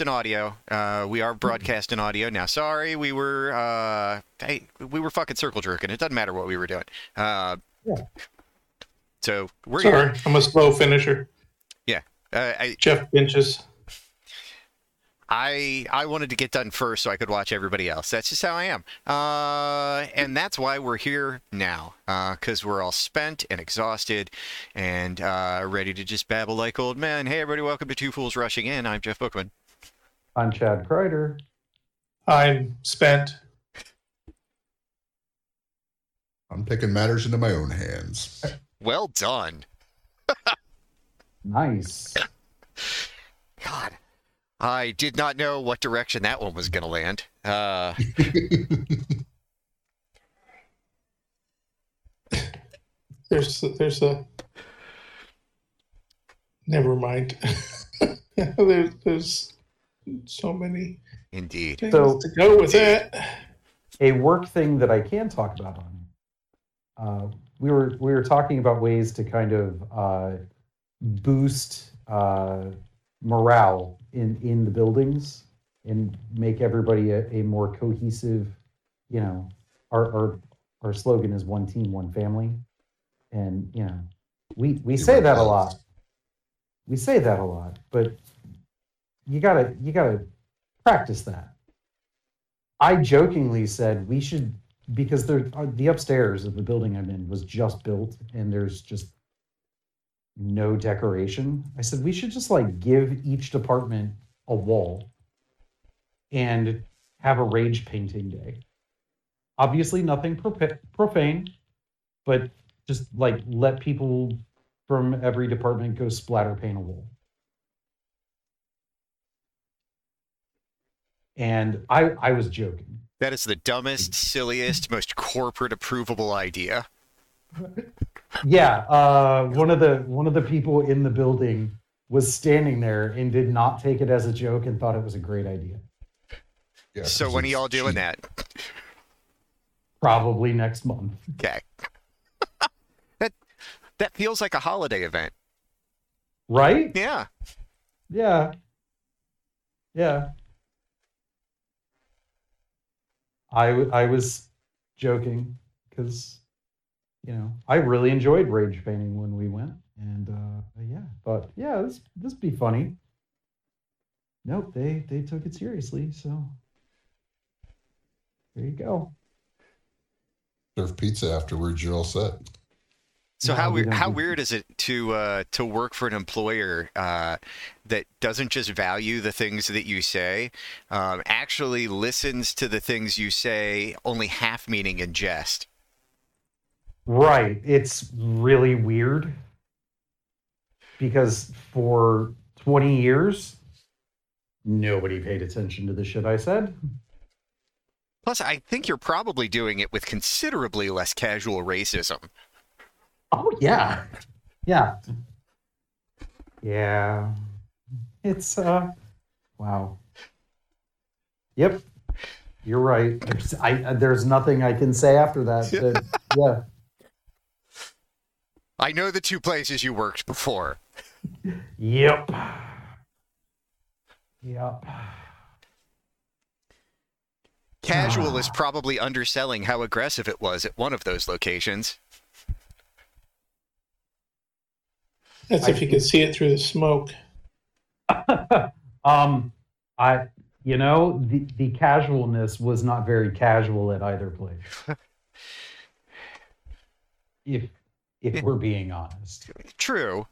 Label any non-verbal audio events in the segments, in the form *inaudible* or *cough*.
in audio. Uh, we are broadcasting audio now. Sorry, we were uh, hey, we were fucking circle jerking. It doesn't matter what we were doing. Uh, Yeah. So we're Sorry, here. I'm a slow finisher. Yeah, uh, I, Jeff pinches. I I wanted to get done first so I could watch everybody else. That's just how I am. Uh, and that's why we're here now. Because we're all spent and exhausted and uh, ready to just babble like old men. Hey, everybody, welcome to Two Fools Rushing In. I'm Jeff Bookman. I'm Chad Kreider. I'm spent. I'm taking matters into my own hands. Well done. *laughs* Nice. God. I did not know what direction that one was going to land. Uh, *laughs* There's there's a. Never mind. *laughs* there's there's so many indeed. things So- to go with that. A work thing that I can talk about on. Uh, we were we were talking about ways to kind of uh, boost uh, morale in in the buildings and make everybody a, a more cohesive. You know, our our our slogan is one team, one family, and you know, we we say that a lot. We say that a lot, but you gotta you gotta practice that. I jokingly said we should because there the upstairs of the building I'm in was just built and there's just no decoration. I said we should just like give each department a wall and have a rage painting day. Obviously nothing profane, but just like let people from every department go splatter paint a wall. And I I was joking. That is the dumbest, silliest, most corporate approvable idea. Yeah, uh, one of the one of the people in the building was standing there and did not take it as a joke and thought it was a great idea. Yeah, so 'cause when are y'all doing cheap. that? Probably next month. Okay. *laughs* that that feels like a holiday event. Right? Yeah. Yeah. Yeah. I I was joking because you know I really enjoyed rage painting when we went, and uh, yeah, thought yeah this this be funny. Nope, they they took it seriously, so there you go. Serve pizza afterwards. You're all set. So No, how we weird how weird is it to uh, to work for an employer uh, that doesn't just value the things that you say, um, actually listens to the things you say, only half meaning in jest. Right. It's really weird because for 20 years, nobody paid attention to the shit I said. Plus, I think you're probably doing it with considerably less casual racism. Oh, yeah. Yeah. Yeah. It's, uh, wow. Yep. You're right. There's, I, there's nothing I can say after that. that *laughs* yeah. I know the two places you worked before. Yep. Yep. Casual is Ah. probably underselling how aggressive it was at one of those locations. That's if you can see it through the smoke. *laughs* um, I, you know, the the casualness was not very casual at either place. *laughs* if if we're being honest, True.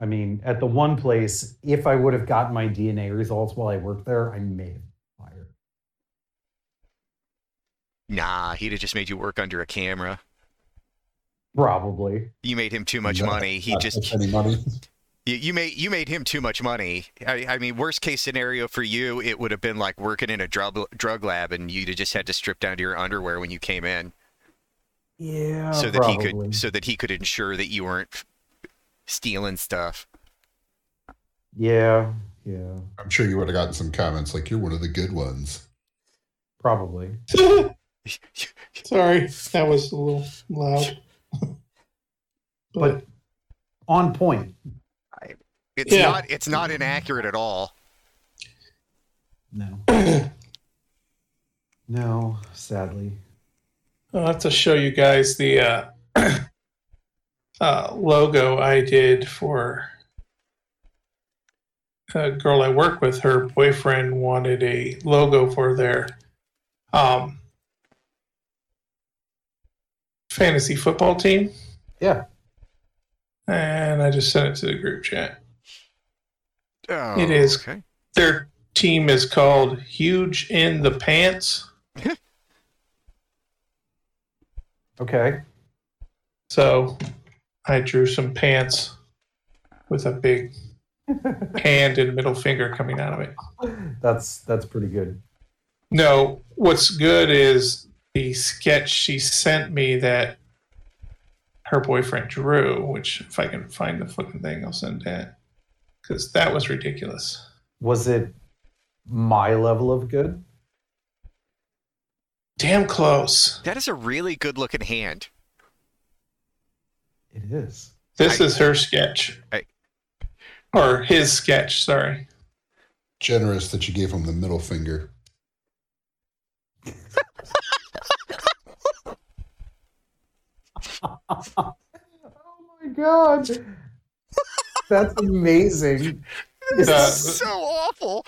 I mean, at the one place, if I would have gotten my DNA results while I worked there, I may have fired. Nah, he'd have just made you work under a camera. Probably. You made him too much Not- money. He just touch any money. *laughs* you, you made you made him too much money. I, I mean, worst case scenario for you, it would have been like working in a drug drug lab, and you'd have just had to strip down to your underwear when you came in, Yeah. so that probably. he could so that he could ensure that you weren't stealing stuff. Yeah. Yeah. I'm sure you would have gotten some comments like you're one of the good ones. Probably. *laughs* *laughs* Sorry, that was a little loud. *laughs* But on point. It's Yeah. not. It's not inaccurate at all. No. *clears throat* no, sadly. I'll have to show you guys the uh, *clears throat* uh, logo I did for a girl I work with. Her boyfriend wanted a logo for their um, fantasy football team, Yeah. and I just sent it to the group chat. Oh, It is. Okay. Their team is called Huge in the Pants. *laughs* Okay. So I drew some pants with a big *laughs* hand and middle finger coming out of it. That's that's pretty good. No, what's good is the sketch she sent me that her boyfriend drew, which if I can find the fucking thing, I'll send that. Because that was ridiculous. Was it my level of good? Damn close. That is a really good looking hand. It is. This I- is her sketch. I- or his sketch, sorry. Generous that you gave him the middle finger. Oh my god. That's amazing. This The- is so awful.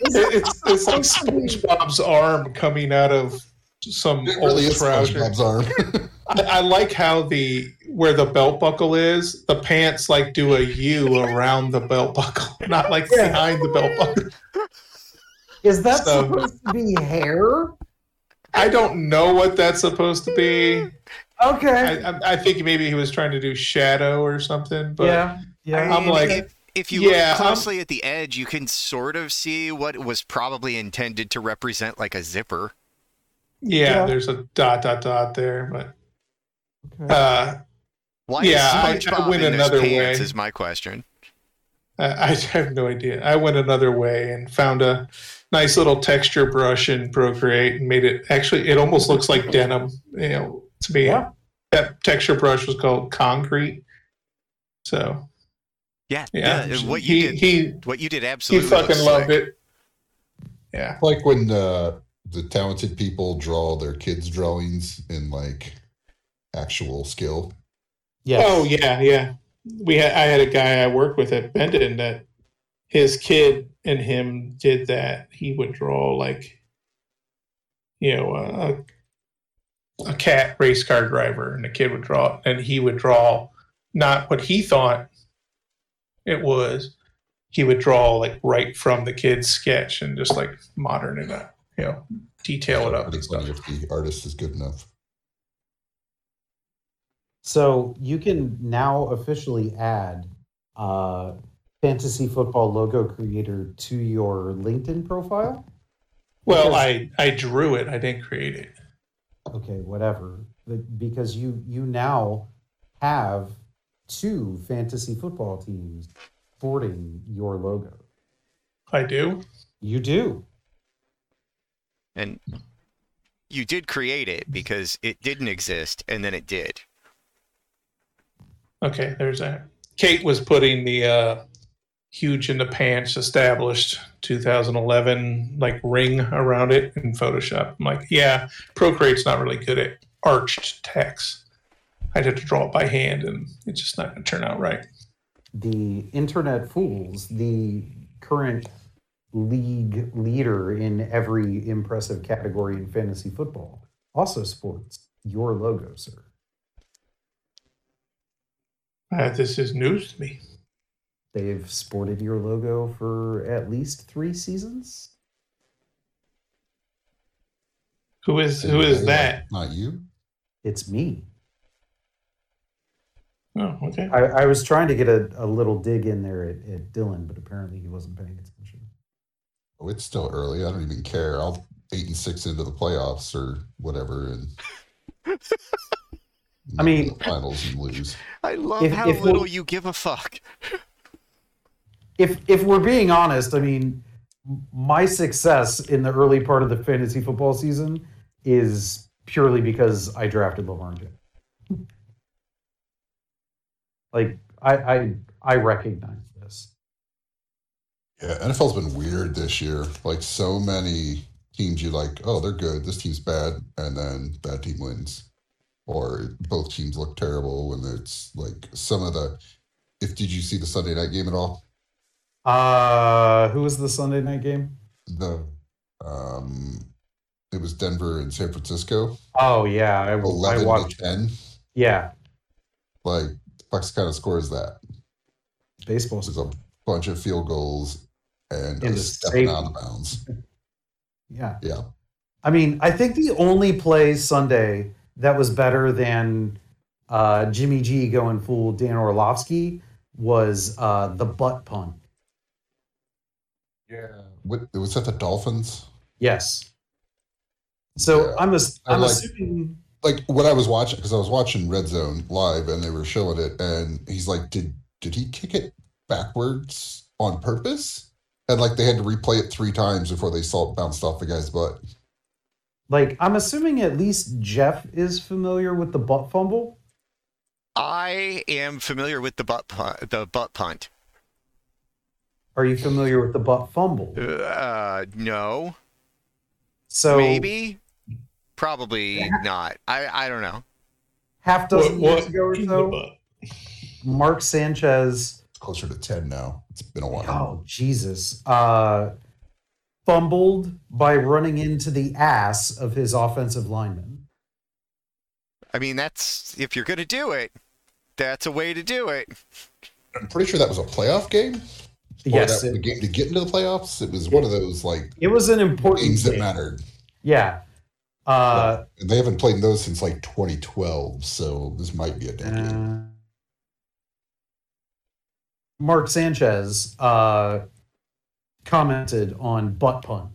It- it's, it's like SpongeBob's arm coming out of some It old really is trouser. SpongeBob's arm. I, I like how the where the belt buckle is, the pants like do a U around the belt buckle, *laughs* not like Yeah. behind the belt buckle. Is that So- supposed to be hair? I don't know what that's supposed to be. Okay. I, I, I think maybe he was trying to do shadow or something. But yeah. Yeah. I'm mean, like- if, if you Yeah, look I'm- closely at the edge, you can sort of see what was probably intended to represent like a zipper. yeah, Yeah. there's a dot dot dot there. But Okay. uh, Why Yeah, is I- I SpongeBob went in those another pants? way. Is my question. I, I *laughs* have no idea. I went another way and found a nice little texture brush in Procreate and made it actually. It almost looks like denim. You know, to be Yeah. that texture brush was called concrete. So Yeah, yeah, yeah. What you he did, he what you did, absolutely, he absolutely. fucking loved sick. it. Yeah, like when uh, the talented people draw their kids' drawings in like actual skill. Yeah. Oh yeah, yeah. We had I had a guy I worked with at Benton that his kid and him did that. He would draw like, you know, a, a cat race car driver, and the kid would draw, and he would draw not what he thought it was. He would draw like right from the kid's sketch and just like modern it up, you know, detail it up Pretty and funny if the artist is good enough. So you can now officially add uh, fantasy football logo creator to your LinkedIn profile. Well, Because- I I drew it. I didn't create it. Okay, whatever. But- Because you you now have two fantasy football teams sporting your logo. I do. You do. And you did create it because it didn't exist, and then it did. Okay, there's that. Kate was putting the uh, huge in the pants established 2011 like ring around it in Photoshop. I'm like, yeah, Procreate's not really good at arched text. I'd have to draw it by hand, and it's just not going to turn out right. The Internet Fools, the current league leader in every impressive category in fantasy football, also sports your logo, sir. Uh, this is news to me. They've sported your logo for at least three seasons. Who is who is that? Not you. It's me. Oh, okay. I, I was trying to get a, a little dig in there at, at Dylan, but apparently he wasn't paying attention. Oh, it's still early. I don't even care. I'll eight and six into the playoffs or whatever, and *laughs* I mean- the finals and lose. I love If- how if little we'll- you give a fuck. *laughs* If if we're being honest, I mean, my success in the early part of the fantasy football season is purely because I drafted Lamar Jackson. Like I I I recognize this. Yeah, NFL's been weird this year. Like so many teams, you like, oh, they're good. This team's bad, and then bad team wins, or both teams look terrible. And it's like some of the. If did you see the Sunday night game at all? Uh, who was the Sunday night game? The, um, it was Denver and San Francisco. Oh yeah, I, I Eleven watched. to ten. Yeah, Like, Bucks kind of scores that. baseball. There's a bunch of field goals and And stepping out of bounds. *laughs* Yeah. Yeah. I mean, I think the only play Sunday that was better than uh, Jimmy G going full Dan Orlovsky was uh, the butt punt. Yeah. What was that? The Dolphins? Yes. So Yeah. I'm, ass- I I'm like- assuming. like what I was watching because I was watching Red Zone live and they were showing it, and he's like, "Did did he kick it backwards on purpose?" And like they had to replay it three times before they saw it bounced off the guy's butt. Like, I'm assuming at least Jeff is familiar with the butt fumble. I am familiar with the butt punt, the butt punt. Are you familiar with the butt fumble? Uh, no, So maybe, probably not. I I don't know. half What, dozen years ago or so. Mark Sanchez It's closer to ten now. It's been a while. Oh Jesus! Uh, fumbled by running into the ass of his offensive lineman. I mean, that's if you're gonna do it, that's a way to do it. I'm pretty sure that was a playoff game. Or Yes, that, it, the game to get into the playoffs. It was one of those like it was an important games that mattered. Yeah. Uh, And they haven't played those since like 2012, so this might be a dead game. uh, Mark Sanchez uh, commented on butt punt.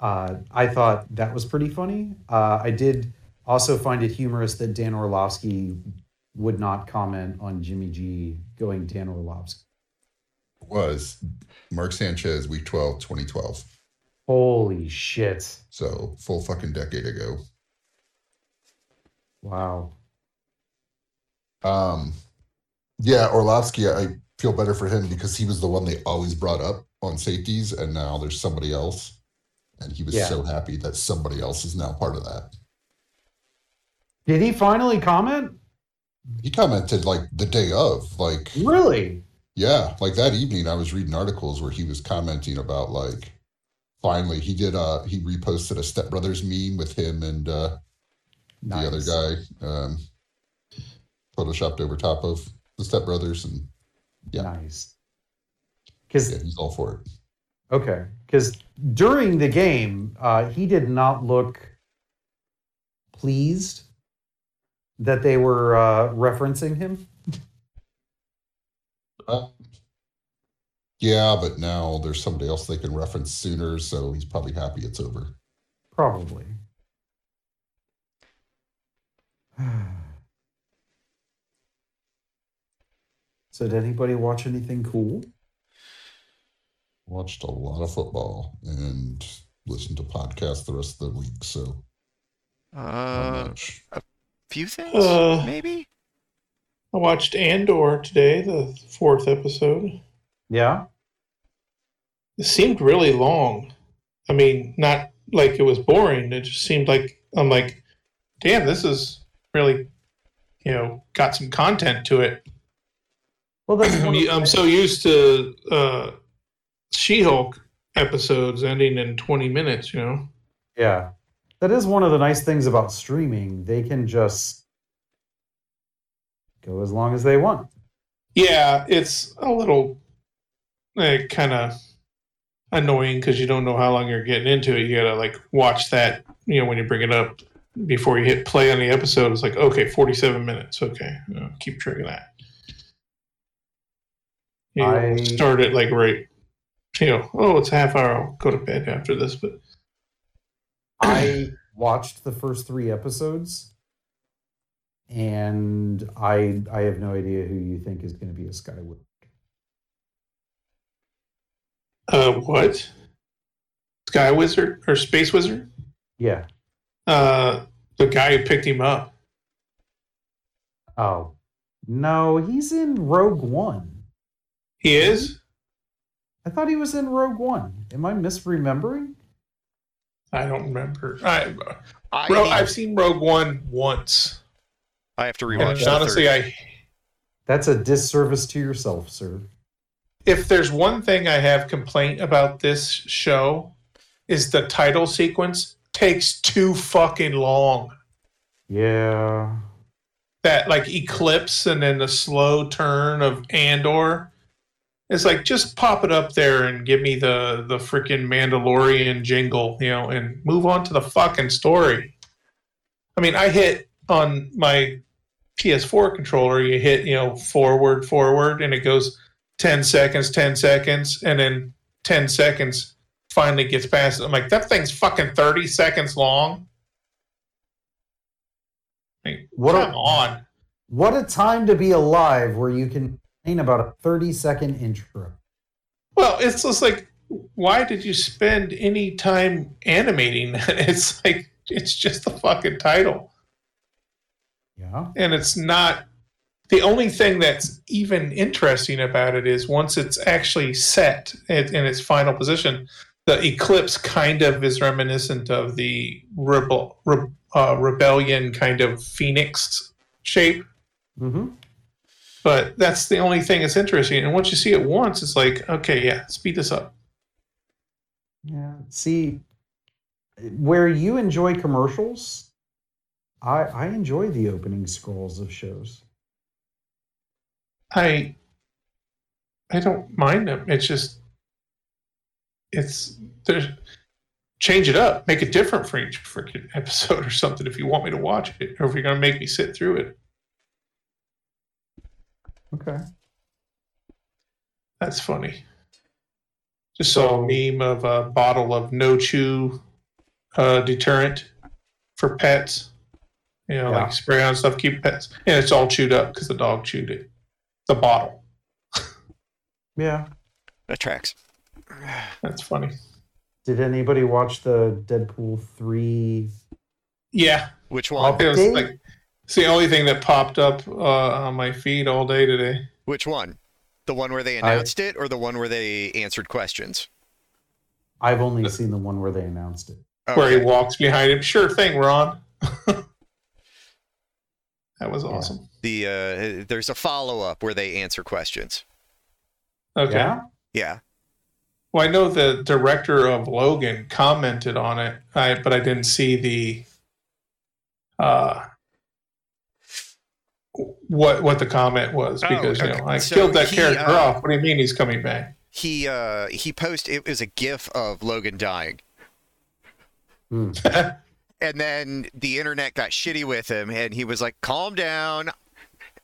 Uh, I thought that was pretty funny. Uh, I did also find it humorous that Dan Orlovsky would not comment on Jimmy G going Dan Orlovsky. was Mark Sanchez, week 12, 2012. Holy shit. So full fucking decade ago. Wow. Um, yeah, Orlovsky, I feel better for him because he was the one they always brought up on safeties, and now there's somebody else. And he was Yeah. so happy that somebody else is now part of that. Did he finally comment? He commented like the day of, like, Really? yeah, like that evening I was reading articles where he was commenting about like finally he did uh he reposted a Step Brothers meme with him and uh the other guy um photoshopped over top of the Step Brothers and yeah. Nice. Because yeah, he's all for it. okay, because during the game, uh, he did not look pleased that they were uh, referencing him. Uh, yeah, but now there's somebody else they can reference sooner, so he's probably happy it's over. Probably. *sighs* so, did anybody watch anything cool? Watched a lot of football and listened to podcasts the rest of the week, so Uh, much. Few things, Uh, maybe. I watched Andor today, the fourth episode. Yeah. It seemed really long. I mean, not like it was boring. It just seemed like I'm like, damn, this is really, you know, got some content to it. Well, that's I'm, one of the I'm so used to uh, She-Hulk episodes ending in 20 minutes. You know, Yeah. That is one of the nice things about streaming. They can just go as long as they want. yeah, it's a little uh, kind of annoying because you don't know how long you're getting into it. You gotta like watch that, you know, when you bring it up before you hit play on the episode. It's like, okay, 47 minutes. Okay, uh, keep track of that. You know, I- start it like right, you know, oh, it's a half hour. I'll go to bed after this. But I watched the first three episodes and I I have no idea who you think is going to be a Skyward. uh, what? Sky Wizard or Space Wizard? Yeah. Uh, the guy who picked him up. Oh. No, he's in Rogue One. He is. I thought he was in Rogue One. Am I misremembering? I don't remember. I, I, Ro- I've seen Rogue One once. I have to rewatch. the honestly, third. I That's a disservice to yourself, sir. if there's one thing I have complaint about this show is the title sequence takes too fucking long. Yeah. That like eclipse and then the slow turn of Andor. It's like just pop it up there and give me the the freaking Mandalorian jingle, you know, and move on to the fucking story. I mean, I hit on my PS4 controller, you hit, you know, forward, forward, and it goes 10 seconds, 10 seconds, and then 10 seconds finally gets past it. I'm like, that thing's fucking 30 seconds long. Like, What come a- on. What a time to be alive where you can complain about a 30 second intro. Well, it's just like, why did you spend any time animating that? *laughs* It's like, it's just the fucking title. Yeah. And it's not. The only thing that's even interesting about it is once it's actually set in its final position, the eclipse kind of is reminiscent of the rebel, re, uh, rebellion kind of phoenix shape. Mm-hmm. But that's the only thing that's interesting. And once you see it once, it's like, okay, yeah, speed this up. Yeah. See, where you enjoy commercials, I I enjoy the opening scrolls of shows. I I don't mind them. It's just it's there's change it up, make it different for each freaking episode or something if you want me to watch it, or if you're gonna make me sit through it. Okay. That's funny. Just saw a meme of a bottle of no chew uh, deterrent for pets. You know, Yeah. like spray on stuff, keep pets, and it's all chewed up because the dog chewed it. The bottle. *laughs* Yeah. that tracks. That's funny. Did anybody watch the Deadpool 3? Yeah, Which one? It was like it's the only thing that popped up uh, on my feed all day today. Which one? The one where they I- announced it, or the one where they answered questions? I've only seen the one where they announced it. Where he walks behind him. Sure thing, Ron. *laughs* that was Yeah. awesome. The uh, there's a follow up where they answer questions. Okay. Yeah. Yeah. Well, I know the director of Logan commented on it, I, but I didn't see the uh, what what the comment was Oh, because you know I So killed that he, character uh, off. What do you mean he's coming back? He uh he posted it was a gif of Logan dying. Hmm. *laughs* And then the internet got shitty with him and he was like, "Calm down."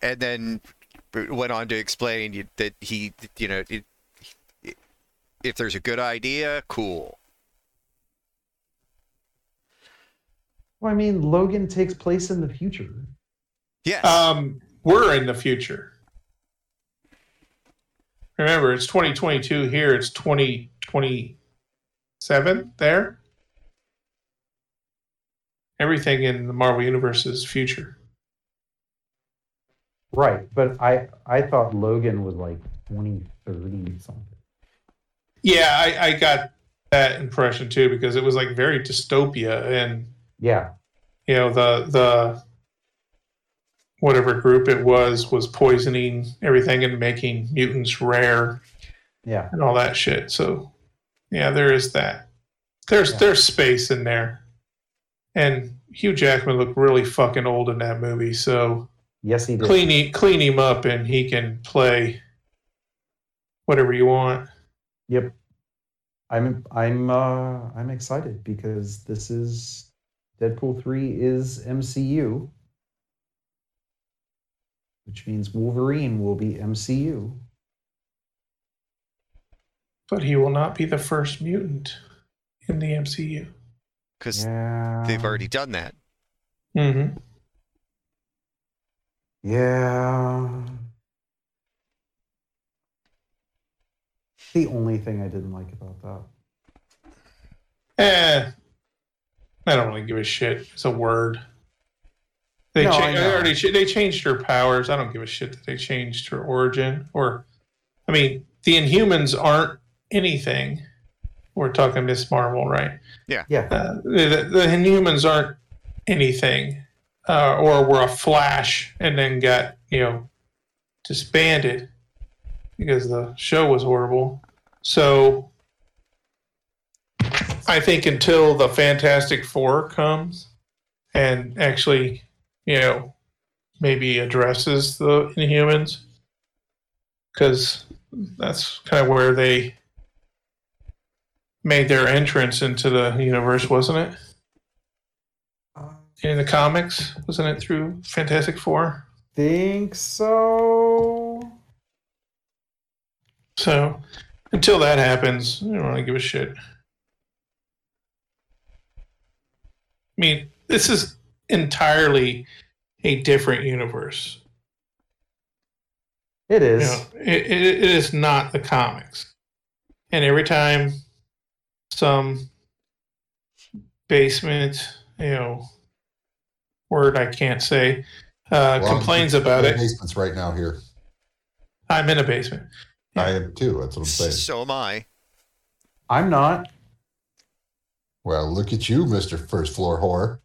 And then went on to explain that he you know, it, if there's a good idea, cool. Well, I mean, Logan takes place in the future. Yes. Um, we're in the future. Remember, it's 2022 here. It's 2027 there. Everything in the Marvel universe is future. Right. But I I thought Logan was like 2030 something. Yeah, I, I got that impression too because it was like very dystopia, and Yeah. you know the the whatever group it was was poisoning everything and making mutants rare Yeah. and all that shit. So yeah, there is that. There's Yeah. there's space in there. And Hugh Jackman looked really fucking old in that movie, so Yes, he did. clean clean him up and he can play whatever you want. Yep. I'm I'm uh I'm excited because this is Deadpool 3 is MCU. Which means Wolverine will be MCU. But he will not be the first mutant in the MCU. Because Yeah. they've already done that. Mm-hmm. Yeah. The only thing I didn't like about that. Eh, I don't really give a shit. It's a word. They, No, cha- they already cha- they changed her powers. I don't give a shit that they changed her origin. Or, I mean, the Inhumans aren't anything. We're talking Miss Marvel, right? Yeah. Uh, the, the Inhumans aren't anything, uh, or were a Flash and then got you know disbanded because the show was horrible. So, I think until the Fantastic Four comes and actually, you know, maybe addresses the Inhumans, because that's kind of where they made their entrance into the universe, wasn't it? In the comics, wasn't it through Fantastic Four? Think so. So until that happens, I don't really give a shit. I mean, this is entirely a different universe. It is. You know, it, it, it is not the comics. And every time some basement, you know, word I can't say, uh, Well, I'm complains in about the it, Basements right now here. I'm in a basement. I am too. That's what I'm saying. So am I. I'm not. Well, look at you, Mister First Floor Whore.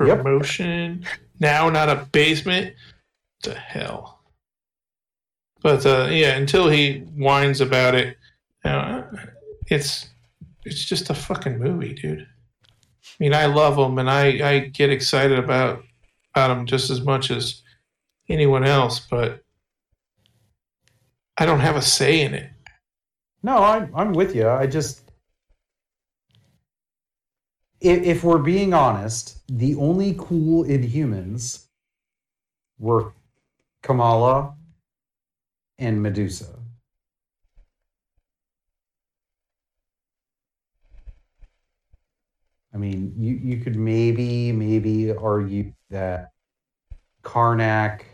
Yep. promotion. Now not a basement. To hell. But uh, yeah, until he whines about it, uh, it's it's just a fucking movie, dude. I mean, I love him, and I I get excited about about him just as much as anyone else, but I don't have a say in it. No, I'm I'm with you. I just if, if we're being honest, the only cool Inhumans were Kamala and Medusa. I mean, you, you could maybe maybe argue that Karnak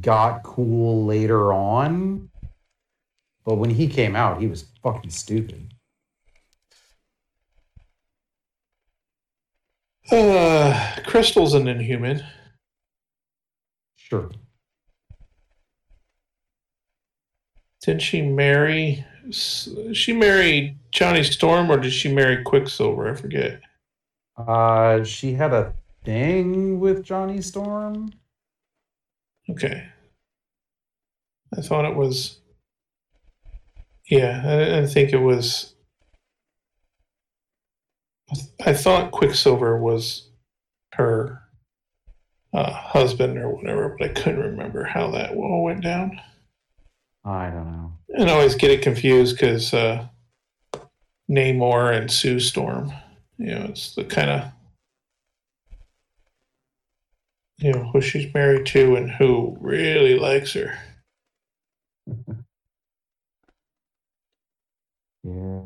got cool later on, but when he came out, he was fucking stupid. Uh, Crystal's an inhuman. Sure. Did she marry? She married Johnny Storm, or did she marry Quicksilver? I forget. Uh, she had a thing with Johnny Storm. Okay. I thought it was. Yeah, I, I think it was. I thought Quicksilver was her uh, husband or whatever, but I couldn't remember how that all went down. I don't know. And I always get it confused because uh, Namor and Sue Storm. You know, it's the kind of you know who she's married to and who really likes her. *laughs* Yeah.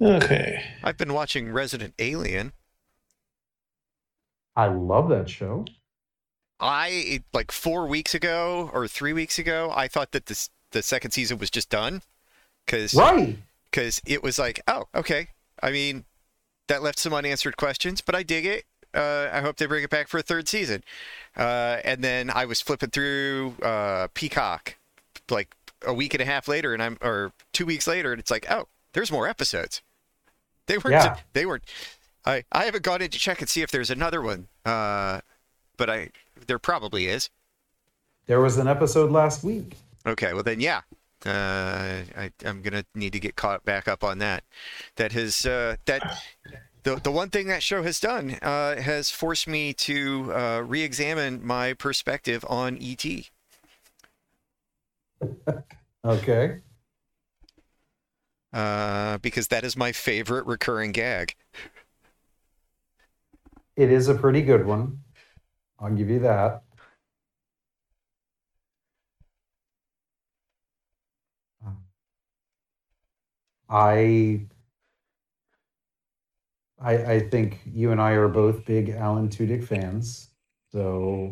Okay. I've been watching Resident Alien. I love that show. I like four weeks ago or three weeks ago, I thought that this the second season was just done because Right. because it was like, oh, okay. I mean, that left some unanswered questions, but I dig it. Uh, I hope they bring it back for a third season. Uh, and then I was flipping through uh, Peacock like a week and a half later, and I'm or two weeks later, and it's like, oh, there's more episodes. They weren't. Yeah. They weren't. I I haven't gone in to check and see if there's another one. Uh, but I there probably is. There was an episode last week. Okay, well then, yeah, uh, I, I'm gonna need to get caught back up on that. That has uh, that the the one thing that show has done uh, has forced me to uh, re-examine my perspective on ET. *laughs* Okay. Uh, because that is my favorite recurring gag. It is a pretty good one. I'll give you that. I I I think you and I are both big Alan Tudyk fans. So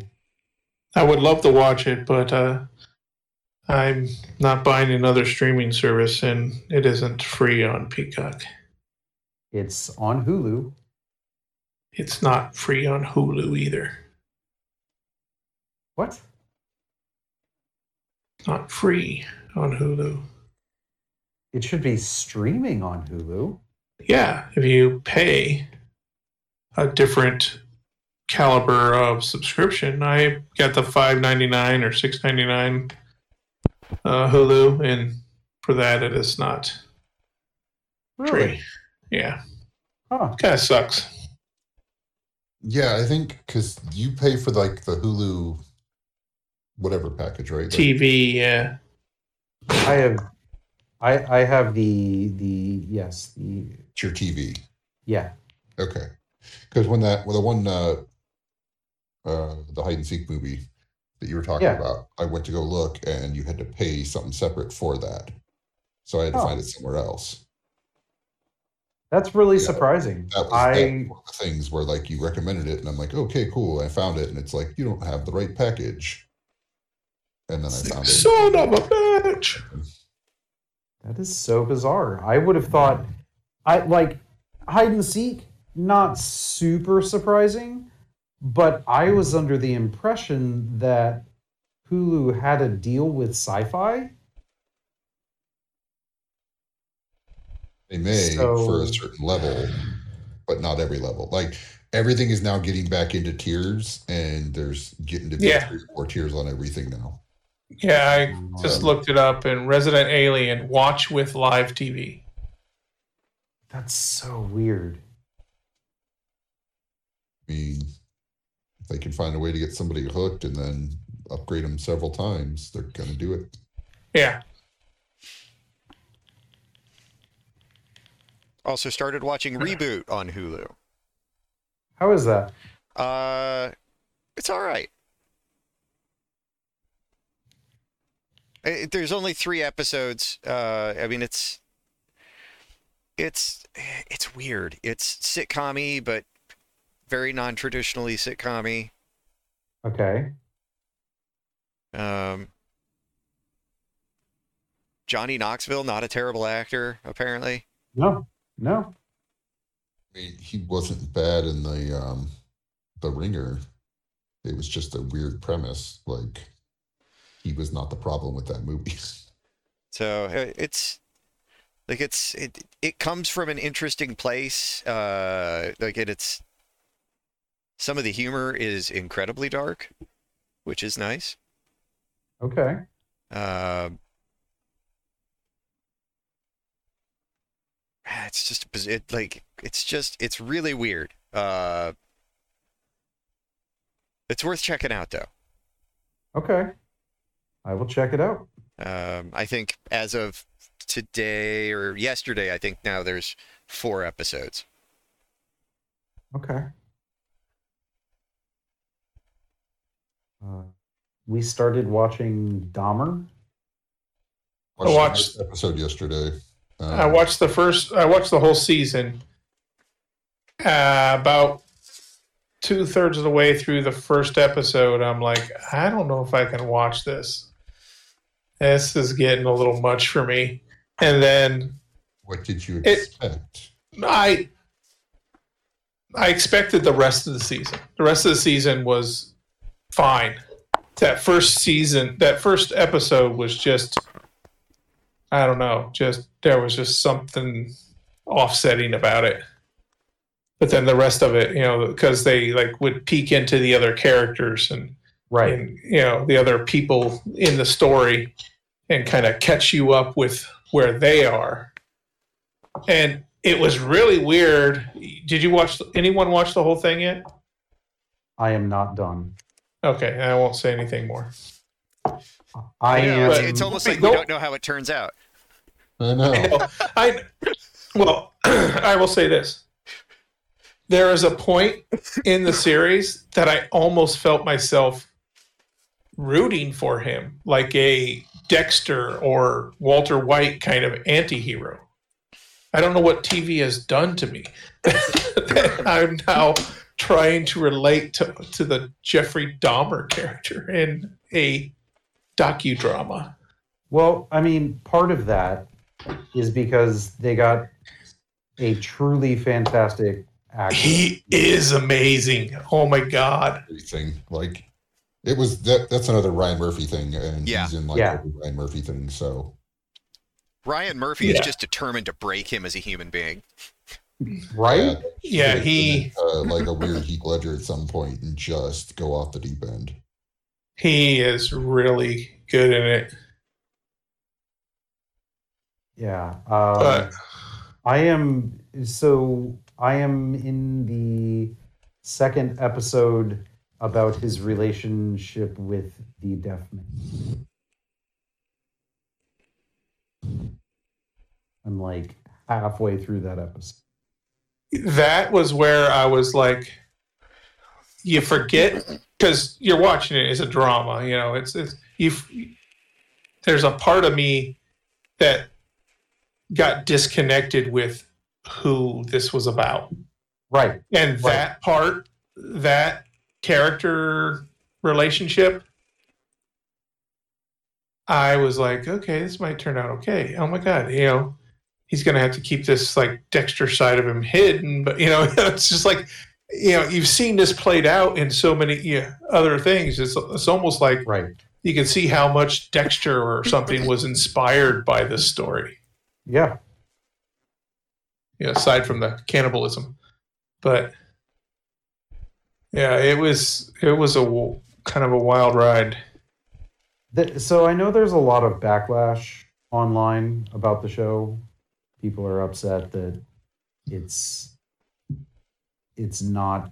I would love to watch it, but uh, I'm not buying another streaming service, and it isn't free on Peacock. it's on Hulu. it's not free on Hulu either. What? Not free on Hulu. It should be streaming on Hulu. Yeah, if you pay a different caliber of subscription, I got the five ninety nine or six ninety nine uh, Hulu, and for that it is not Really? free. Yeah, Huh. kind of sucks. Yeah, I think because you pay for like the Hulu, whatever package, right? Like, TV, yeah, I have, I I have the the yes the it's your TV. yeah Okay, because when that, well, the one, uh, uh, the hide and seek movie that you were talking Yeah. about, I went to go look, and you had to pay something separate for that, so I had to Oh. find it somewhere else. that's really Yeah, surprising. That was, I that one of the things where like you recommended it, and I'm like, okay, cool. I found it, and it's like you don't have the right package, and then I found it. son of a bitch. that is so bizarre. I would have thought I like hide and seek not super surprising, but I was under the impression that Hulu had a deal with Sci-Fi. They may for a certain level, but not every level. Like everything is now getting back into tiers, and there's getting to be Yeah. three or four tiers on everything now. Yeah, I um, just looked it up, and Resident Alien Watch with Live TV. That's so weird. I mean, if they can find a way to get somebody hooked and then upgrade them several times, they're gonna do it. Yeah, Also started watching Reboot on Hulu. How is that? Uh, it's all right. It, there's only three episodes. Uh, I mean, it's it's it's weird. It's sitcom but very non-traditionally sitcom Okay. Um, Johnny Knoxville, not a terrible actor, apparently. No, no. I mean, he wasn't bad in the um the ringer. It was just a weird premise. Like he was not the problem with that movie. *laughs* So uh, it's like it's it it comes from an interesting place. Uh, like it, it's some of the humor is incredibly dark, which is nice. Okay. Um, it's just it like it's just it's really weird. Uh, it's worth checking out though. Okay. I will check it out. Um, I think as of today or yesterday, I think now there's four episodes. Okay. Uh, we started watching Dahmer. Watched the watched- first episode yesterday. Um, I watched the first. I watched the whole season. Uh, about two thirds of the way through the first episode, I'm like, I don't know if I can watch this. This is getting a little much for me. And then What did you It- expect? I I expected the rest of the season. The rest of the season was fine. That first season, that first episode was just I don't know, just there was just something offsetting about it. But then the rest of it, you know, because they like would peek into the other characters and Right. and you know the other people in the story and kind of catch you up with where they are and it was really weird did you watch anyone watch the whole thing yet I am not done. Okay i won't say anything more I Yeah, am. it's, it's almost like we don't know how it turns out. I know. *laughs* I know. I well, *clears throat* I will say this. There is a point in the series that I almost felt myself rooting for him, like a Dexter or Walter White kind of anti-hero. I don't know what TV has done to me. *laughs* I'm now trying to relate to, to the Jeffrey Dahmer character in a docudrama. Well, I mean, part of that is because they got a truly fantastic actor. He is amazing. Oh my god. everything. Like it was that. That's another Ryan Murphy thing, and Yeah. he's in like Yeah. every Ryan Murphy thing. So Ryan Murphy is just determined to break him as a human being. Right? Yeah, should've he been, uh, like a weird Heath Ledger at some point and just go off the deep end. he is really good in it. Yeah. Um, But I am so I am in the second episode about his relationship with the deaf man. I'm like halfway through that episode. That was where I was like, you forget because you're watching it as a drama. You know, it's, it's you. There's a part of me that got disconnected with who this was about, Right. and Right. that part, that character relationship. I was like, okay, this might turn out okay. Oh my god, you know, he's gonna have to keep this like Dexter side of him hidden, but you know, *laughs* it's just like, you know, you've seen this played out in so many yeah, other things. It's it's almost like Right. you can see how much Dexter or something was inspired by this story. Yeah. Yeah. aside from the cannibalism, but yeah, it was it was a kind of a wild ride. So I know there's a lot of backlash online about the show. People are upset that it's it's not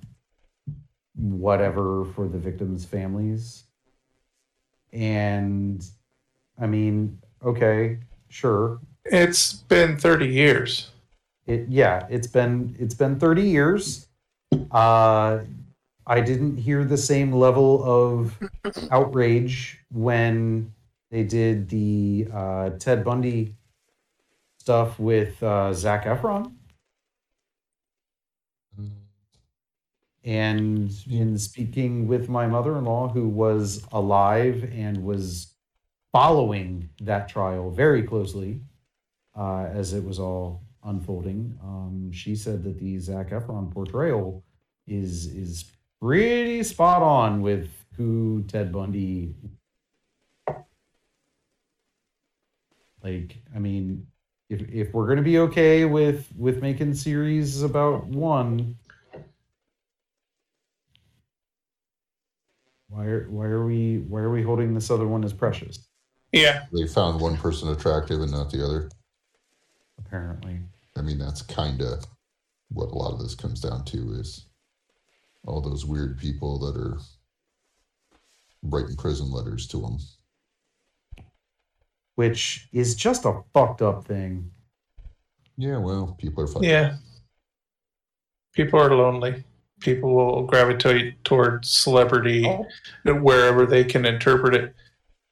whatever for the victims' families. And I mean, okay, sure. It's been 30 years. It yeah, it's been it's been 30 years. Uh I didn't hear the same level of outrage when they did the uh, Ted Bundy stuff with uh, Zac Efron. And in speaking with my mother in law, who was alive and was following that trial very closely uh, as it was all unfolding, um, she said that the Zac Efron portrayal is is pretty spot on with who Ted Bundy. Like, I mean, if if we're gonna be okay with with making series about one, why are why are we why are we holding this other one as precious? Yeah. They found one person attractive and not the other. Apparently, I mean, that's kind of what a lot of this comes down to is all those weird people that are writing prison letters to them. Which is just a fucked up thing. Yeah, well, people are fucking. Yeah. People are lonely. People will gravitate toward celebrity Oh, wherever they can interpret it.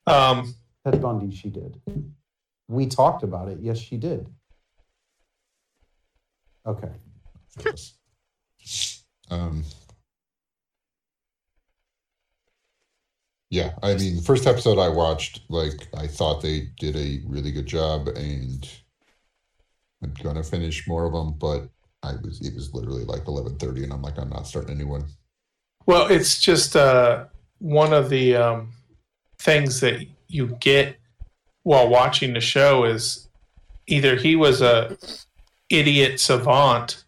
Um, Ted Bundy, she did. We talked about it. Yes, she did. Okay. Yes. Um, yeah, I mean, the first episode I watched, like, I thought they did a really good job, and I'm gonna finish more of them, but I was it was literally like 11:30, and I'm like, I'm not starting a new one. well, it's just uh, one of the um, things that you get while watching the show is either he was a idiot savant,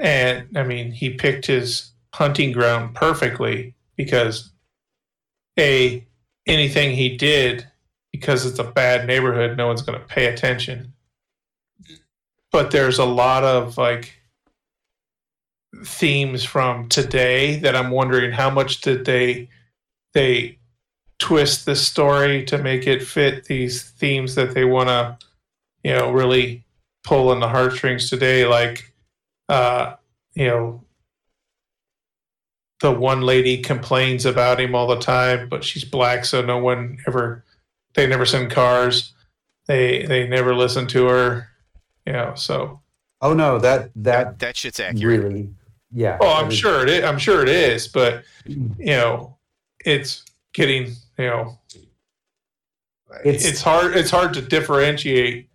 and I mean he picked his hunting ground perfectly because a anything he did because it's a bad neighborhood, no one's going to pay attention. But there's a lot of like themes from today that I'm wondering how much did they they twist the story to make it fit these themes that they want to you know really pull in the heartstrings today like uh you know the one lady complains about him all the time but she's black so no one ever they never send cars they they never listen to her you know so Oh no, that that That shit's accurate. really, yeah. Oh, I'm sure it is. I'm sure it is, but you know, it's getting you know, It's- it's, hard. It's hard to differentiate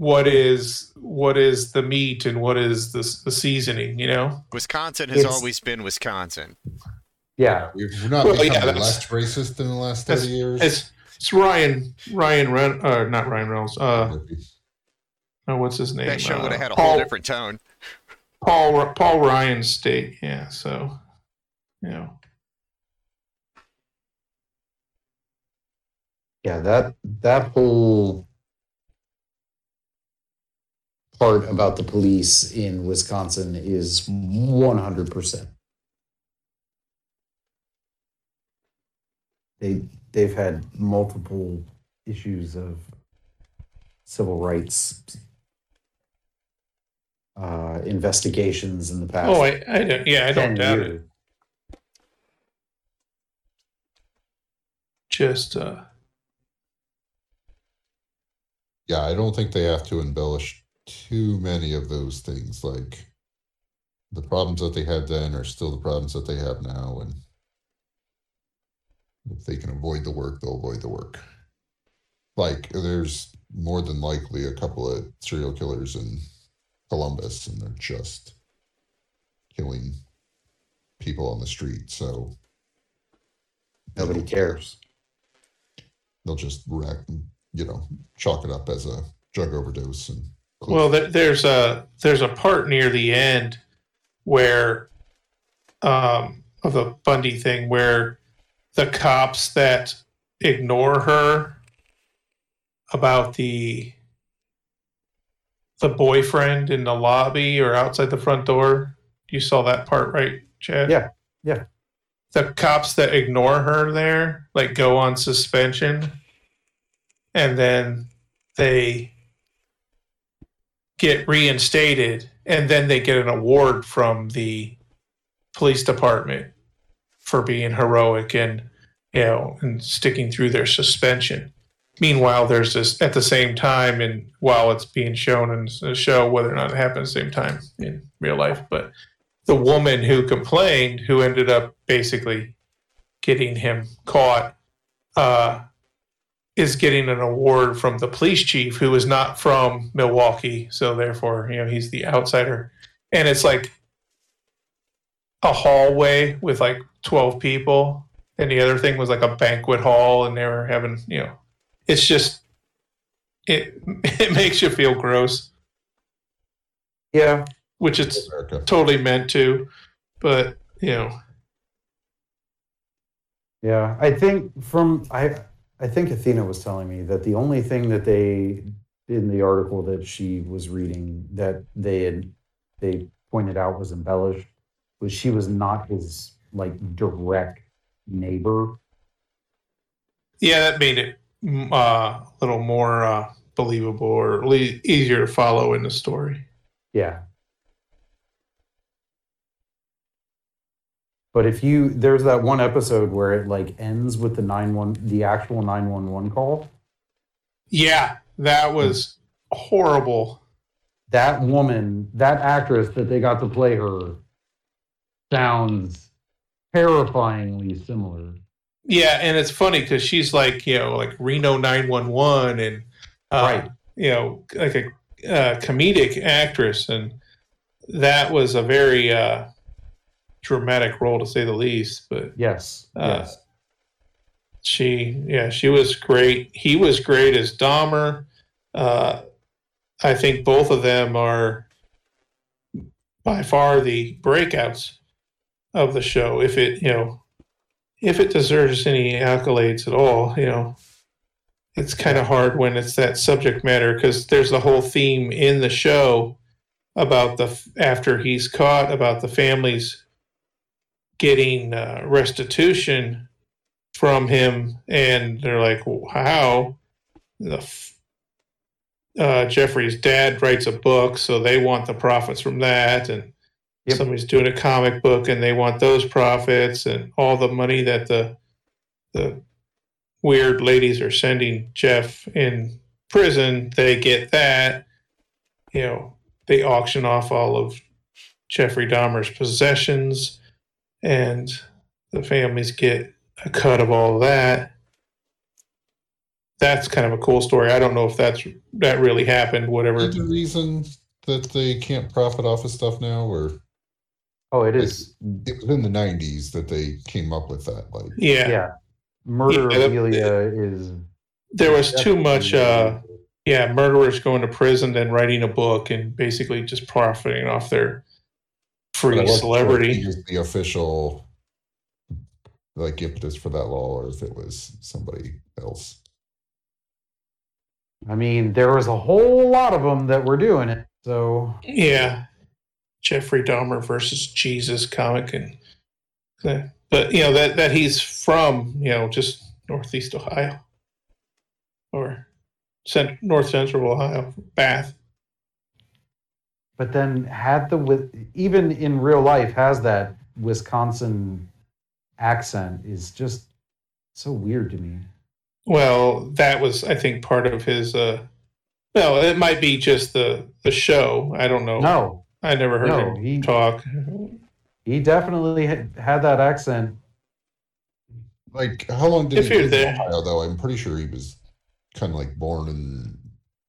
what is what is the meat and what is the the seasoning. You know. Wisconsin has It's- always been Wisconsin. Yeah, We've not Well, become yeah, that's- less racist in the last that's- thirty years. It's it's Ryan Ryan Ren, uh, not Ryan Reynolds. Uh, oh, what's his name? That show Uh, would have had a Paul, whole different tone. Paul Paul Ryan state. Yeah. So, you know. Yeah, that that whole part about the police in Wisconsin is one hundred percent. they they've had multiple issues of civil rights Uh, investigations in the past. Oh, I, I don't. Yeah, I don't 10 doubt years. it. Just uh, yeah, I don't think they have to embellish too many of those things. Like the problems that they had then are still the problems that they have now, and if they can avoid the work, they'll avoid the work. Like there's more than likely a couple of serial killers in Columbus, and they're just killing people on the street. So Nobody cares. they'll just rack, you know, chalk it up as a drug overdose and. Well, there's a there's a part near the end where um, of the Bundy thing where the cops that ignore her about the the boyfriend in the lobby or outside the front door. You saw that part, right, Chad? Yeah, yeah. The cops that ignore her there, like go on suspension, and then they get reinstated, and then they get an award from the police department for being heroic and you know and sticking through their suspension. Meanwhile, there's this at the same time, and while it's being shown in the show, whether or not it happened at the same time in real life, but the woman who complained, who ended up basically getting him caught, uh, is getting an award from the police chief, who is not from Milwaukee, so therefore, you know, he's the outsider, and it's like a hallway with like twelve people, and the other thing was like a banquet hall, and they were having, you know, it's just it *laughs* it makes you feel gross, Yeah, which it's America. totally meant to, but you know, yeah. I think from I I think Athena was telling me that the only thing that they in the article that she was reading that they had they pointed out was embellished was she was not his like direct neighbor. yeah, that made it mm, uh, a little more uh, believable or le- easier to follow in the story. Yeah. But if you there's that one episode where it like ends with the nine one the actual nine one one call. Yeah, that was horrible. That woman, that actress that they got to play her, sounds terrifyingly similar. Yeah, and it's funny because she's like you know like Reno nine one one and uh, Right. you know like a uh, comedic actress, and that was a very uh, dramatic role to say the least. But Yes. Uh, yes. she yeah she was great he was great as dahmer uh, i think both of them are by far the breakouts of the show if it you know if it deserves any accolades at all you know it's kind of hard when it's that subject matter because there's the whole theme in the show about the after he's caught about the families getting uh, restitution from him, and they're like, "Well, "How?" The f- uh, Jeffrey's dad writes a book, so they want the profits from that, and Yep. somebody's doing a comic book, and they want those profits, and all the money that the the weird ladies are sending Jeff in prison, they get that. You know, they auction off all of Jeffrey Dahmer's possessions, and the families get a cut of all of that. that's kind of a cool story. I don't know if that's that really happened. Whatever. Is there reason that they can't profit off of stuff now, or Oh, it is. it was in the '90s that they came up with that? Like, Yeah, Yeah. Murder Yeah, that- Amelia is. there was too much. Uh, yeah, murderers going to prison, then writing a book, and basically just profiting off their but I free wasn't sure celebrity. he the official like impetus for that law, or if it was somebody else. I mean, there was a whole lot of them that were doing it. So Yeah, Jeffrey Dahmer versus Jesus comic, and uh, but you know that that he's from you know just northeast Ohio or north central Ohio, Bath. But then had the with even in real life has that Wisconsin accent is just so weird to me. Well, that was I think part of his. uh Well, it might be just the the show. I don't know. No, I never heard No, him he- talk. he definitely had, had that accent. Like, how long did If he you're live in there. Ohio? Though I'm pretty sure he was kind of like born and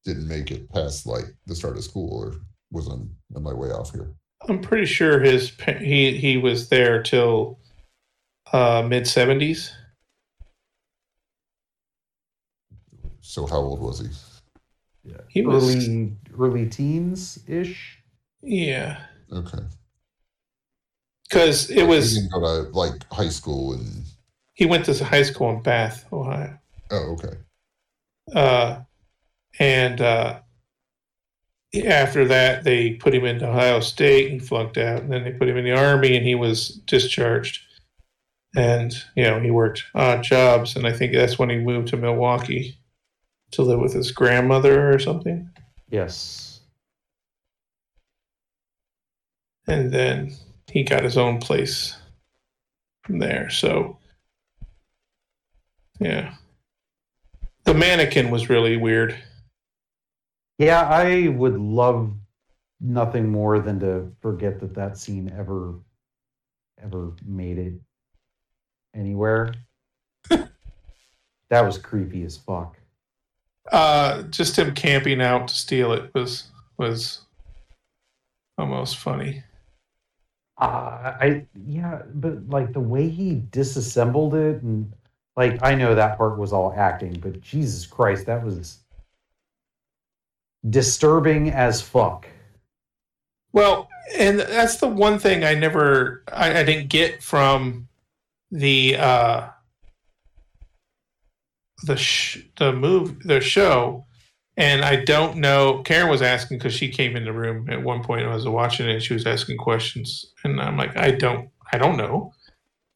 didn't make it past like the start of school, or was on am I way off here? I'm pretty sure his he he was there till uh, mid seventies. So how old was he? Yeah. He was- early early teens ish. Yeah, Okay, because it he was didn't go to like high school and he went to high school in Bath, Ohio, oh okay. uh, and uh, after that they put him into Ohio State and flunked out, and then they put him in the army and he was discharged, and you know he worked odd jobs, and I think that's when he moved to Milwaukee to live with his grandmother or something. Yes. and then he got his own place from there. So, yeah, the mannequin was really weird. Yeah, I would love nothing more than to forget that that scene ever, ever made it anywhere. that was creepy as fuck. Uh, just him camping out to steal it was was almost funny. Uh, I yeah, but like the way he disassembled it and like I know that part was all acting, but Jesus Christ, that was disturbing as fuck. Well, and that's the one thing I never I, I didn't get from the uh the sh- the move the show. And I don't know Karen was asking because she came in the room at one point I was watching it and she was asking questions. And I'm like I don't I don't know.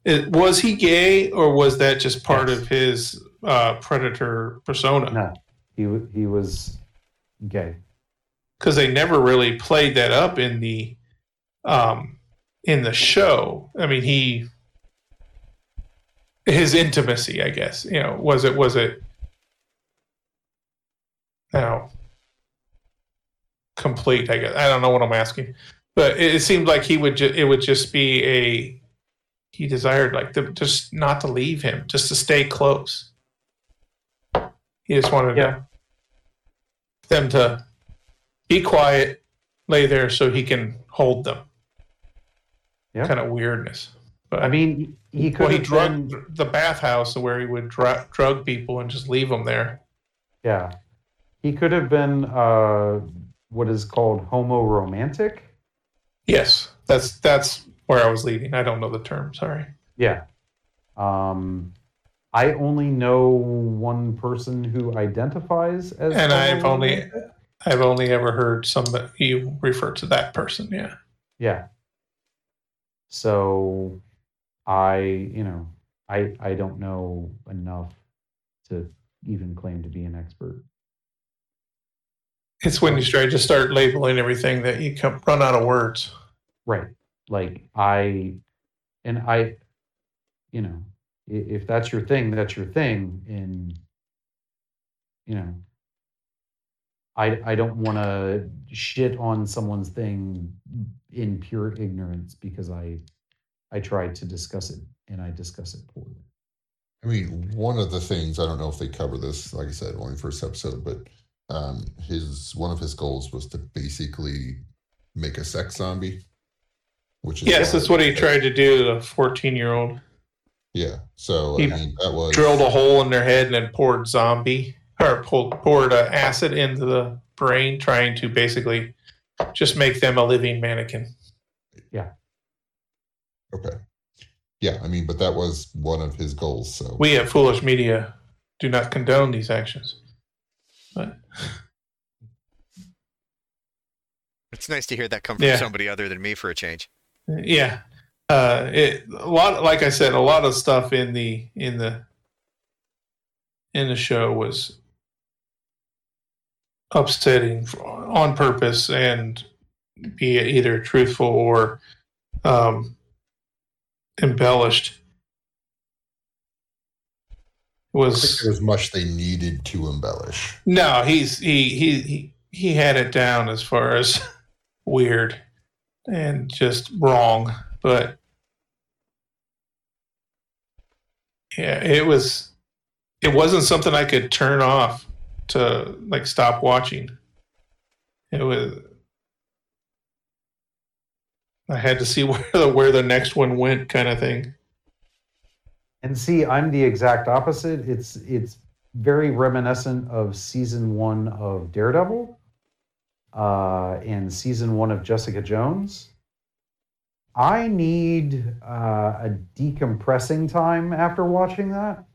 It, was he gay or was that just part Yes. of his uh predator persona? No, he he was gay. because they never really played that up in the um in the show. I mean he his intimacy i guess. You know was it was it now complete i guess. I don't know what i'm asking. But it, it seemed like he would ju- it would just be a he desired like to, just not to leave him just to stay close. He just wanted Yeah. to, them to be quiet, lay there so he can hold them. Yeah. Kind of weirdness. But I mean, he could well, he have drugged been, the bathhouse where he would dr- drug people and just leave them there. yeah, he could have been uh, what is called homo romantic. Yes, that's that's where I was leading. I don't know the term. Sorry. Yeah. Um, I only know one person who identifies as. And I've only-. I've only ever heard somebody you refer to that person. Yeah. Yeah. So, I you know I I don't know enough to even claim to be an expert. It's when you try to start labeling everything that you come, run out of words. Right. Like I, and I, you know, if that's your thing, that's your thing. And, you know, I, I don't want to shit on someone's thing in pure ignorance because I, I tried to discuss it and I discuss it poorly. I mean, one of the things I don't know if they cover this. Like I said, only first episode, but um, his one of his goals was to basically make a sex zombie. Which is Yes, that's what he tried to do to a 14 year old. Yeah. So He I mean, that was Drilled a hole in their head and then poured zombie or poured, poured uh, acid into the brain, trying to basically just make them a living mannequin. Yeah. Okay. Yeah, I mean, but that was one of his goals. So We at Foolish Media do not condone these actions. But It's nice to hear that come from Yeah. somebody other than me for a change. yeah, uh, it a lot. Like I said, a lot of stuff in the in the in the show was upsetting on purpose and be either truthful or um, embellished. I think Was was much they needed to embellish. no, he's he he he he had it down as far as *laughs* weird and just wrong, but yeah, it was it wasn't something I could turn off to like stop watching. It was I had to see *laughs* where the where the next one went kind of thing. And see, I'm the exact opposite. It's it's very reminiscent of season one of Daredevil, uh, and season one of Jessica Jones. I need uh, a decompressing time after watching that.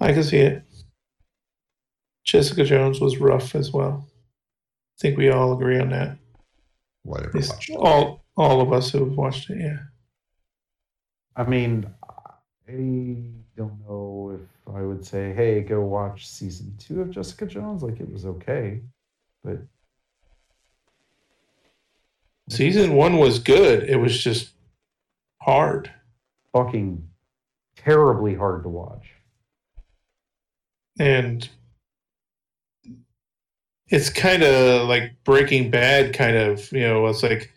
I can see it. Jessica Jones was rough as well. I think we all agree on that. Whatever. All all of us who have watched it, yeah. I mean, I don't know if I would say, "Hey, go watch season two of Jessica Jones." Like it was okay, but Season one was good. It was just hard. fucking terribly hard to watch. And it's kind of like Breaking Bad, kind of, you know, it's like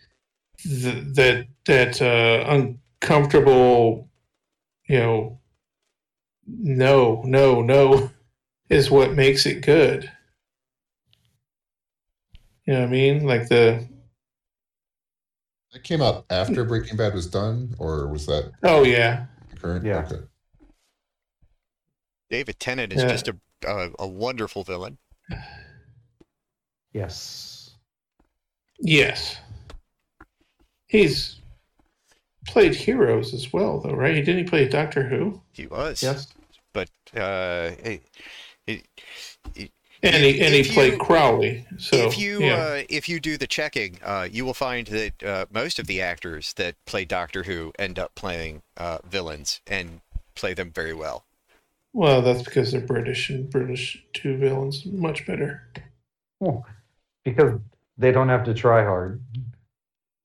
th- that that uh, uncomfortable, you know, no, no, no, is what makes it good. You know what I mean? Like the That came out after Breaking Bad was done, or was that oh yeah, current? Yeah. Okay. David Tennant is Yeah. just a, a a wonderful villain. Yes. yes, he's played heroes as well, though, right? Didn't he play Doctor Who? He was. Yes. But uh, it, it, And he and he played you- Crowley. So if you yeah. uh, if you do the checking, uh, you will find that uh, most of the actors that play Doctor Who end up playing uh, villains and play them very well. well, that's because they're British and British two villains much better. Well, because they don't have to try hard.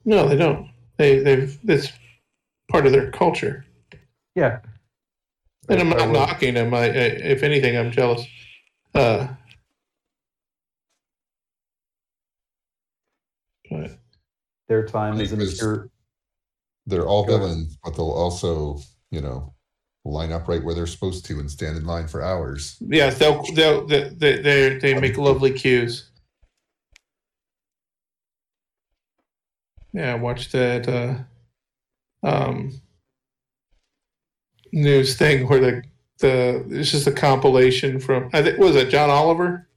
No, they don't. They they've it's part of their culture. Yeah. And I'm not knocking them. I, I if anything, I'm jealous. Uh, but Their time is in Because- pure. They're all Go ahead. villains, but they'll also, you know, line up right where they're supposed to and stand in line for hours. yes, they'll they'll they they they, they make lovely queues. Yeah, I watched that uh, um, news thing where the the it's just a compilation from I think was it John Oliver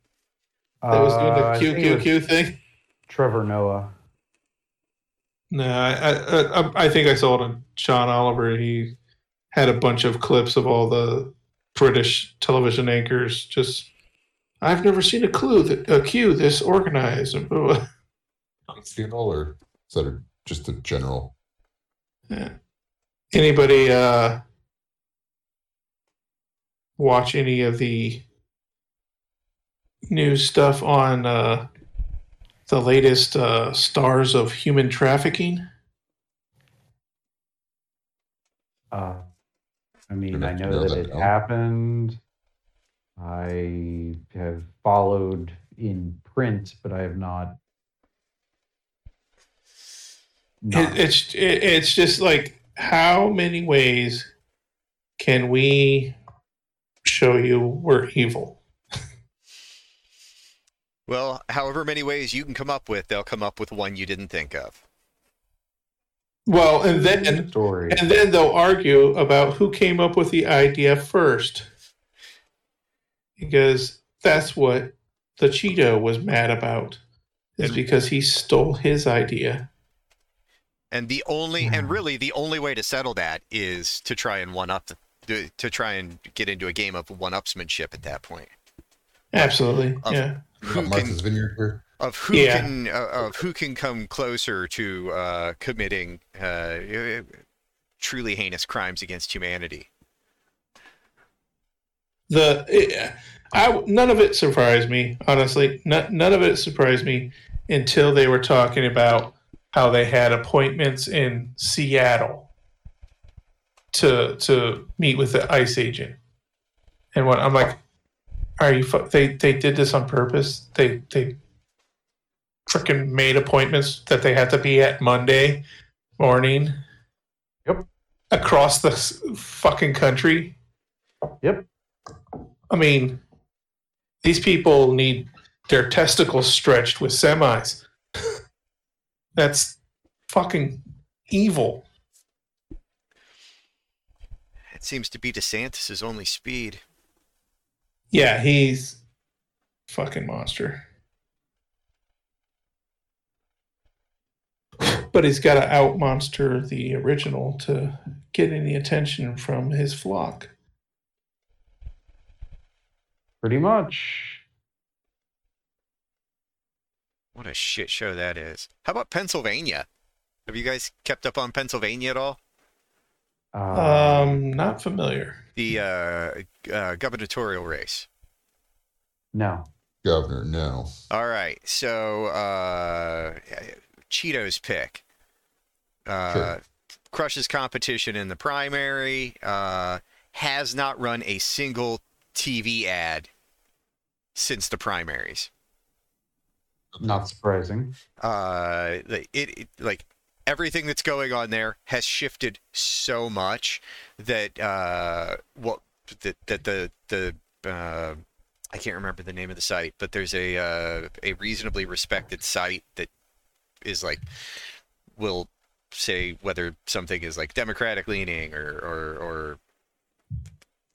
that was doing Uh, the I think it was QQQ thing. Trevor Noah. No, I, I I I think I saw it on John Oliver. He had a bunch of clips of all the British television anchors. Just I've never seen a clue that a queue this organized. *laughs* Funeral, or is that a, just a general? Yeah. Anybody uh, watch any of the new stuff on uh, the latest uh, stars of human trafficking? Uh, I mean, I know that that it down. happened. I have followed in print, but I have not not. It, it's it, it's just like how many ways can we show you we're evil? Well, however many ways you can come up with, they'll come up with one you didn't think of. Well, and then story. and then they'll argue about who came up with the idea first, because that's what the Cheeto was mad about, is And- because he stole his idea. And the only, and really the only way to settle that is to try and one up, to, to try and get into a game of one-upsmanship at that point. Absolutely, Of- yeah. Who Martha's can, Vineyard here. of who Yeah. can, uh, of who can come closer to uh, committing uh, truly heinous crimes against humanity. the I none of it surprised me honestly. None, none of it surprised me until they were talking about how they had appointments in Seattle to to meet with the ICE agent, and what I'm like, are you? fu- They they did this on purpose. They they freaking made appointments that they had to be at Monday morning. Yep. Across the fucking country. Yep. I mean, these people need their testicles stretched with semis. *laughs* That's fucking evil. It seems to be DeSantis's only speed. Yeah, he's fucking monster. But he's got to out monster the original to get any attention from his flock. Pretty much. What a shit show that is. How about Pennsylvania? Have you guys kept up on Pennsylvania at all? Uh, Um, not familiar. The uh, uh, gubernatorial race. no. Governor, no. All right, so uh, Cheeto's pick uh, Sure. crushes competition in the primary. Uh, has not run a single TV ad since the primaries. Not surprising. uh it, it like everything that's going on there has shifted so much that uh what that that the the uh I can't remember the name of the site, but there's a uh, a reasonably respected site that is like will say whether something is like democratic leaning or or or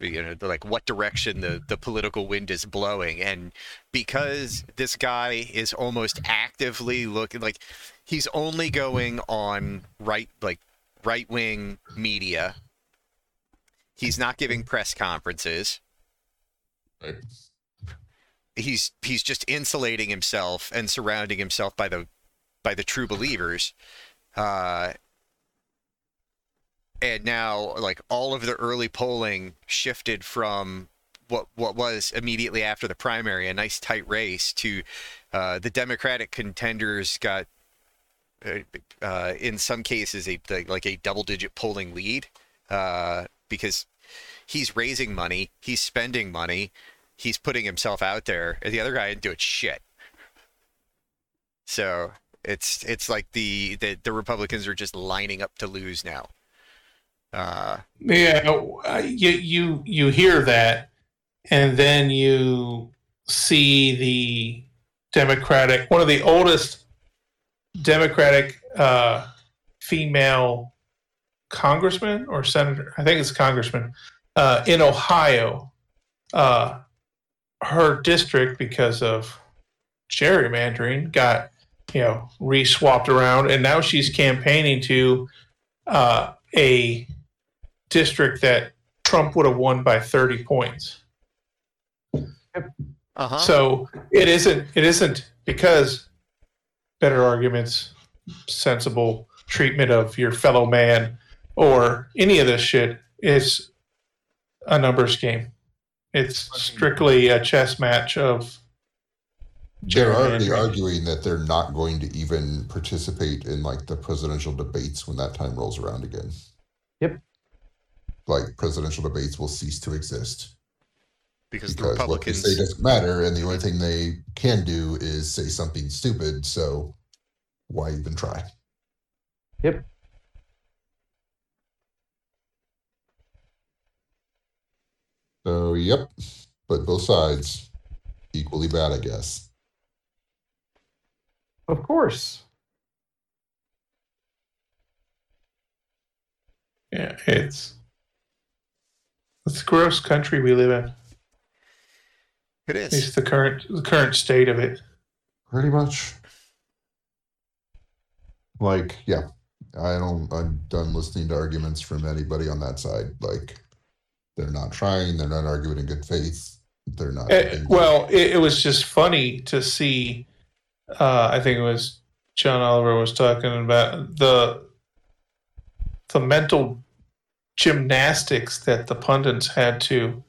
you know like what direction the the political wind is blowing. And because this guy is almost actively looking like he's only going on right like right wing media. He's not giving press conferences. Right. he's he's just insulating himself and surrounding himself by the by the true believers. Uh and now like all of the early polling shifted from what what was immediately after the primary a nice tight race to uh, the democratic contenders got uh, uh, in some cases a like a double digit polling lead uh, because he's raising money he's spending money he's putting himself out there and the other guy ain't doing shit. So it's it's like the the, the republicans are just lining up to lose now. Uh Yeah, you you you hear that, and then you see the Democratic, one of the oldest Democratic uh, female congressman or senator, I think it's congressman, uh, in Ohio. Uh, her district, because of gerrymandering, got you know re-swapped around, and now she's campaigning to uh, a district that Trump would have won by 30 points. uh-huh So it isn't it isn't because better arguments, sensible treatment of your fellow man or any of this shit is a numbers game. It's strictly a chess match of They're already arguing that they're not going to even participate in like the presidential debates when that time rolls around again. Yep. Like presidential debates will cease to exist because the because what they republicans say doesn't matter, and the only thing they can do is say something stupid. So why even try? Yep. So, yep. But both sides equally bad, I guess. Of course. Yeah, it's it's a gross country we live in. It At is. least the current the current state of it. Pretty much. Like, yeah. I don't I'm done listening to arguments from anybody on that side. Like they're not trying, they're not arguing in good faith. They're not Eh, well, it, it was just funny to see. Uh, I think it was John Oliver was talking about the the mental gymnastics that the pundits had to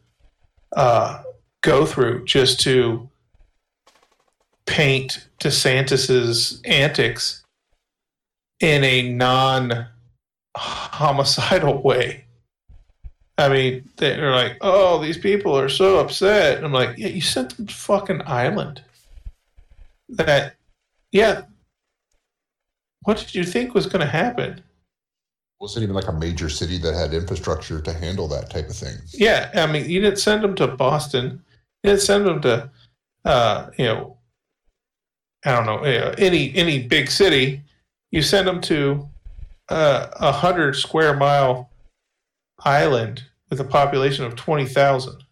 uh, go through just to paint DeSantis's antics in a non homicidal *laughs* way. I mean, they're like, "Oh, these people are so upset." And I'm like, "Yeah, you sent them to fucking island. That, yeah. What did you think was going to happen? wasn't even like a major city that had infrastructure to handle that type of thing. Yeah, I mean, you didn't send them to Boston. You didn't send them to, uh, you know, I don't know, any any big city. You send them to uh, a hundred square mile island with a population of twenty thousand.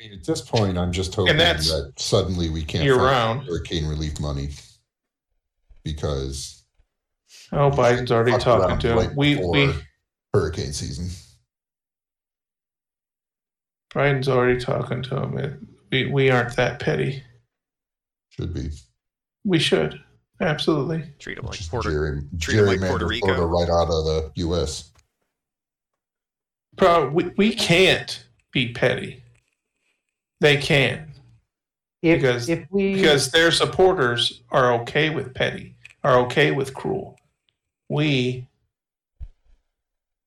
I mean, at this point, I'm just hoping that suddenly we can't find round. hurricane relief money because Oh, Biden's already talking to him. right we we hurricane season. Biden's already talking to him. It, we we aren't that petty. Should be. We should absolutely. Treat them like Just Puerto. gerry, treat 'em like gerrymander Puerto Rico. Florida right out of the U.S. Bro, we, we can't be petty. They can If, Because- if we because their supporters are okay with petty, are okay with cruel. We,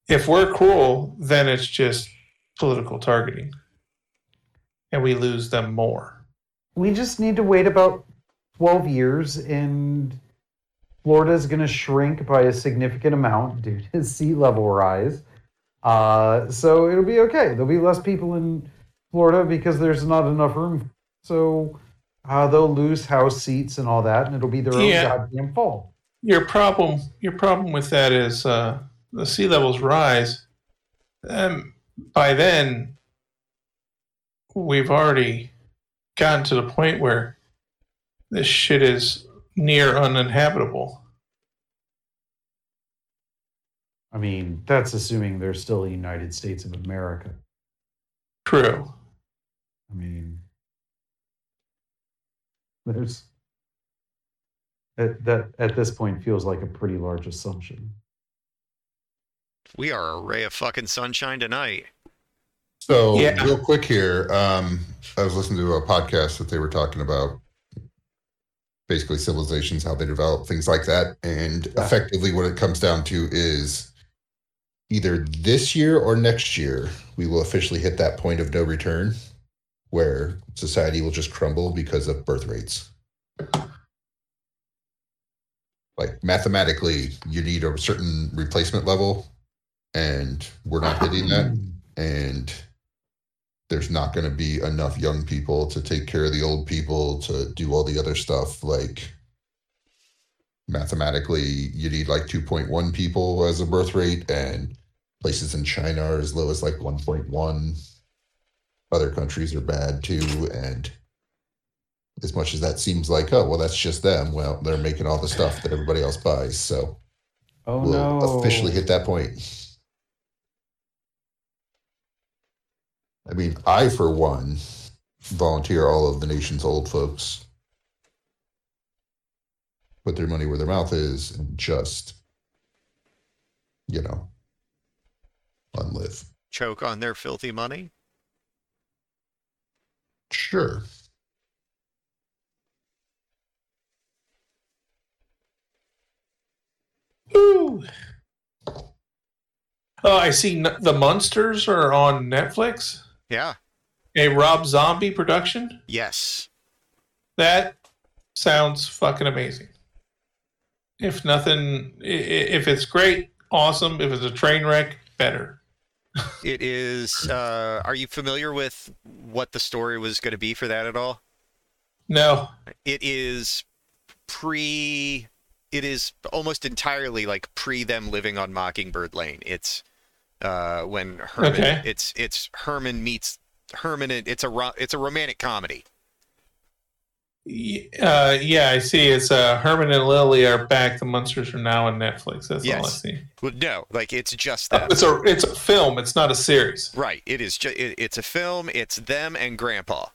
if we're cruel, then it's just political targeting, and we lose them more. we just need to wait about 12 years and Florida is going to shrink by a significant amount due to *laughs* sea level rise. Uh, so it'll be okay. There'll be less people in Florida because there's not enough room. So uh, they'll lose house seats and all that, and it'll be their Yeah. own goddamn fault. Your problem, your problem with that is uh, the sea levels rise. Um, by then, we've already gotten to the point where this shit is near uninhabitable. I mean, that's assuming there's still a United States of America. True. I mean, there's that that at this point feels like a pretty large assumption. We are a ray of fucking sunshine tonight. So Yeah. real quick here, um, I was listening to a podcast that they were talking about basically civilizations, how they develop, things like that, and Yeah. effectively what it comes down to is either this year or next year we will officially hit that point of no return where society will just crumble because of birth rates. Like mathematically, you need a certain replacement level, and we're not hitting that *clears throat* and there's not going to be enough young people to take care of the old people to do all the other stuff like mathematically you need like 2.1 people as a birth rate and places in china are as low as like 1.1 other countries are bad too and as much as that seems like oh well that's just them well they're making all the stuff that everybody else buys so Oh we'll no! officially hit that point. I mean, I, for one, volunteer all of the nation's old folks put their money where their mouth is and just, you know, unlive. Choke on their filthy money. Sure. Ooh. Oh, I see. The monsters are on Netflix. Yeah. A Rob Zombie production. Yes. That sounds fucking amazing. if nothing, if it's great, awesome. If it's a train wreck, better. *laughs* It is. Uh, are you familiar with what the story was going to be for that at all? No. It is pre. It is almost entirely like pre them living on Mockingbird Lane. It's uh, when Herman. Okay. It's it's Herman meets Herman. and- It's a it's a romantic comedy. Uh, yeah, I see. It's uh, Herman and Lily are back. The Munsters are now on Netflix. That's all I Yes. see. Well, no, like it's just that. them. it's a it's a film. It's not a series. Right. It is. Ju- it, it's a film. It's them and Grandpa.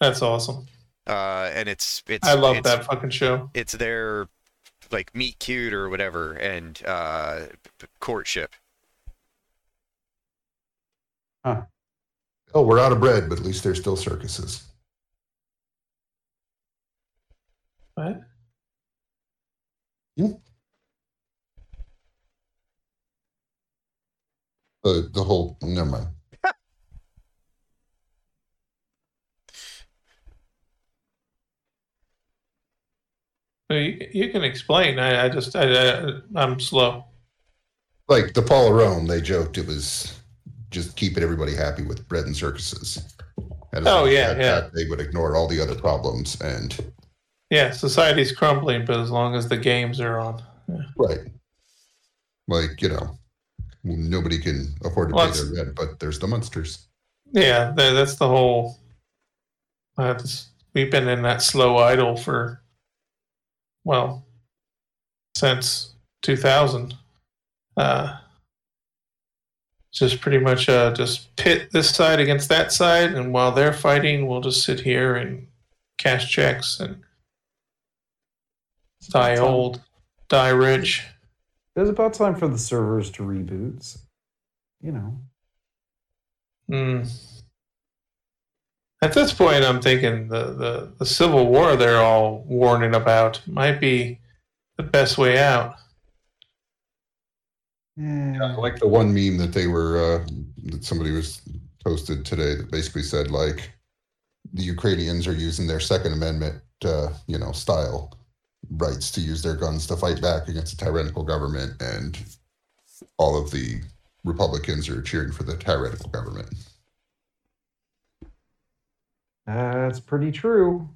That's awesome. Uh, and it's it's. I love it's, that fucking show. It's their like meet cute or whatever and uh, p- courtship. Oh, we're out of bread, but at least there's still circuses. What? The the whole never mind. You, you can explain. I, I just I, I I'm slow. Like the Paul Rome, they joked it was just keeping everybody happy with bread and circuses. And Oh, yeah, they yeah. that, they would ignore all the other problems and Yeah, society's crumbling, but as long as the games are on. right, like you know, nobody can afford to Well, pay their rent, but there's the monsters. Yeah, that's the whole. That's, we've been in that slow idle for, well, since 2000. Uh, just pretty much uh, just pit this side against that side, and while they're fighting, we'll just sit here and cash checks and die It's about time- old, die rich. It was about time for the servers to reboot. so, You know, Mm. At this point, I'm thinking the, the, the Civil War they're all warning about might be the best way out. I like the one meme that they were uh, that somebody was posted today that basically said like the Ukrainians are using their Second Amendment, uh, you know, style rights to use their guns to fight back against a tyrannical government, and all of the Republicans are cheering for the tyrannical government. That's pretty true.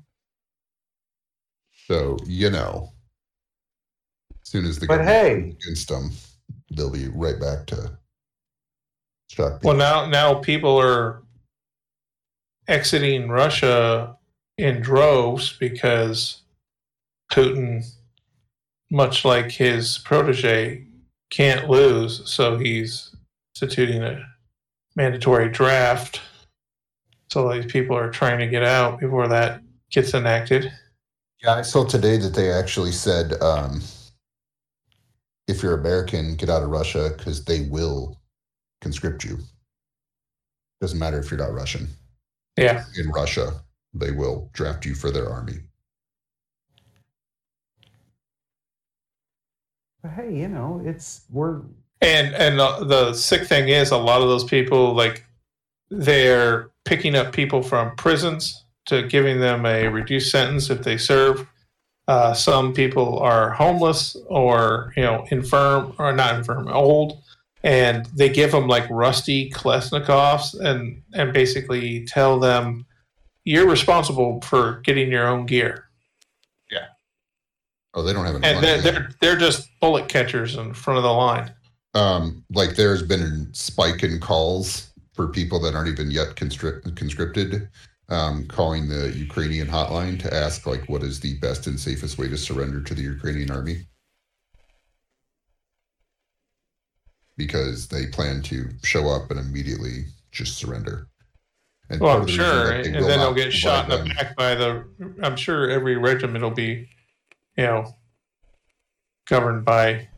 So you know, as soon as the But hey. against them, they'll be right back to shock people. Well, now now people are exiting Russia in droves because Putin, much like his protege, can't lose, so he's instituting a mandatory draft. So these people are trying to get out before that gets enacted. Yeah, I saw today that they actually said um, if you're American, get out of Russia because they will conscript you. Doesn't matter if you're not Russian. Yeah. In Russia, they will draft you for their army. But hey, you know, it's we're And and the, the sick thing is, a lot of those people like they're picking up people from prisons to giving them a reduced sentence if they serve. Uh, some people are homeless or you know infirm or not infirm, old, and they give them like rusty Kalashnikovs and and basically tell them you're responsible for getting your own gear. Yeah. Oh, they don't have any And they're they're, they're just bullet catchers in front of the line. um, like there's been a spike in calls for people that aren't even yet conscripted, um, calling the Ukrainian hotline to ask like what is the best and safest way to surrender to the Ukrainian army. Because they plan to show up and immediately just surrender. And Well, I'm the sure, and then they'll get shot in the them- back by the. I'm sure every regiment will be, you know, governed by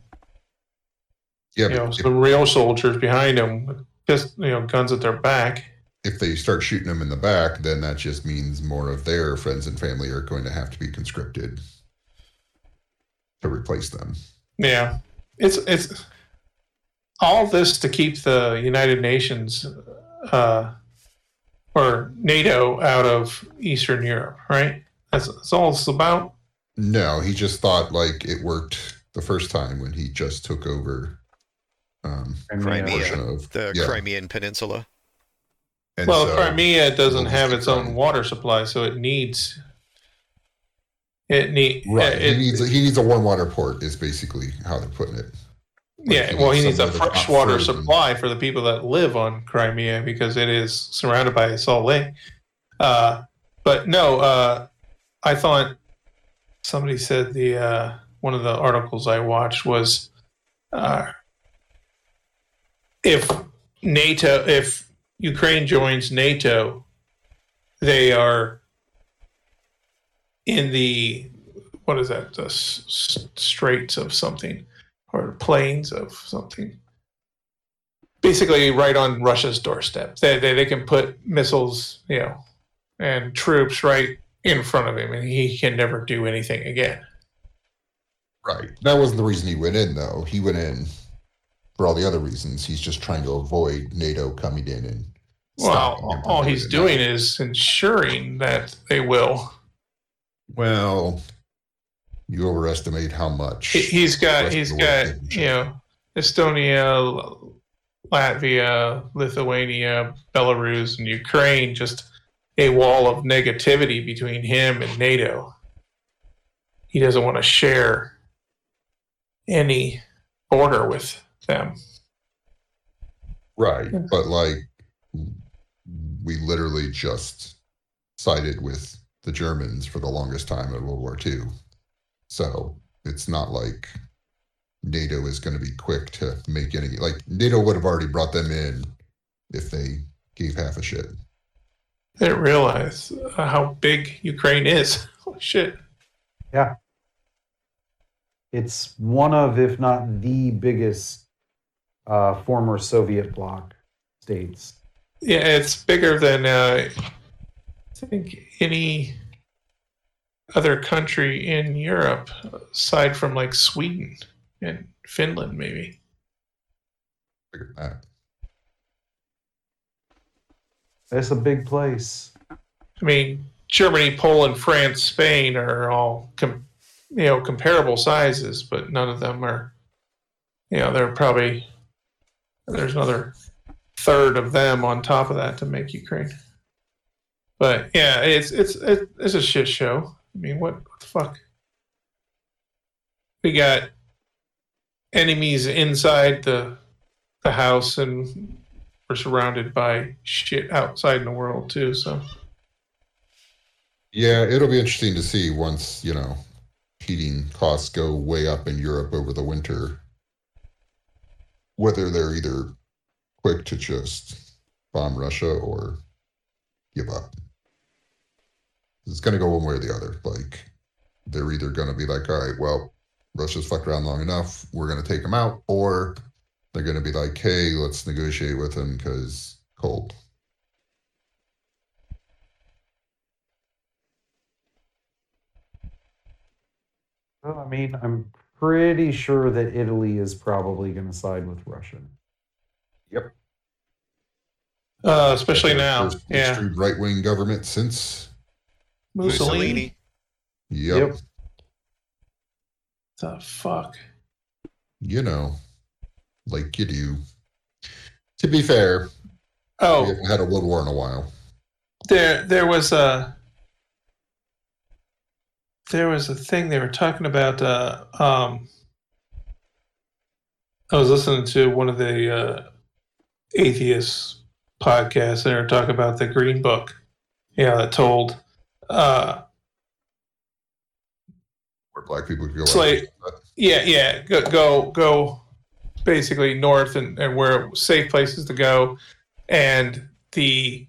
Yeah, you know if, some real soldiers behind them, just you know guns at their back. if they start shooting them in the back, then that just means more of their friends and family are going to have to be conscripted to replace them. Yeah, it's it's all this to keep the United Nations uh, or NATO out of Eastern Europe, right? That's, that's all it's about. No, he just thought like it worked the first time when he just took over um, Crimea. portion of The yeah. Crimean Peninsula. And well, so- Crimea doesn't have its own water supply, so it needs it need Right. it- he needs he needs a warm water port is basically how they're putting it. yeah. he Well, he needs needs a somewhere that's freshwater supply for the people that live on Crimea because it is surrounded by a salt lake. Uh, but no, uh, I thought somebody said the uh, one of the articles I watched was uh, if NATO, if Ukraine joins NATO, they are in the what is that the s- straits of something or plains of something basically right on russia's doorstep they, they, they can put missiles you know and troops right in front of him and he can never do anything again Right. That wasn't the reason he went in though. He went in for all the other reasons. He's just trying to avoid NATO coming in and well stopping him from all he's doing is ensuring that they will Well, you overestimate how much. He- he's got he's got you know estonia latvia lithuania belarus and ukraine just a wall of negativity between him and nato he doesn't want to share any border with them Right. Yeah. But like we literally just sided with the Germans for the longest time in World War II. So it's not like NATO is going to be quick to make any like NATO would have already brought them in if they gave half a shit. they didn't realize uh, how big ukraine is *laughs* Holy shit Yeah. it's one of, if not the biggest, uh, former Soviet bloc states. yeah it's bigger than uh, i think any other country in Europe, aside from like Sweden and Finland, maybe. Figure that. It's a big place. I mean, Germany, Poland, France, Spain are all com- you know comparable sizes, but none of them are. You know, they're probably there's another third of them on top of that to make Ukraine. But yeah, it's it's it's a shit show. I mean, what, what the fuck? We got enemies inside the the house, and we're surrounded by shit outside in the world too. So. Yeah, it'll be interesting to see once, you know, heating costs go way up in Europe over the winter, whether they're either quick to just bomb Russia or give up. It's going to go one way or the other. Like, they're either going to be like, all right, well, Russia's fucked around long enough, we're going to take them out, or they're going to be like, hey, let's negotiate with them because cold. Well, I mean, I'm pretty sure that Italy is probably going to side with Russia. Yep. Uh, especially now. Yeah. extreme right wing government since. Mussolini. Yep. Yep. The fuck? You know, like you do. To be fair, oh, we haven't had a world war in a while. there there was a there was a thing they were talking about uh um I was listening to one of the uh atheist podcasts. And they were talking about the green book. Yeah that told uh Where black people could go. It's like- yeah yeah. Go go, go basically north and, and where safe places to go. And the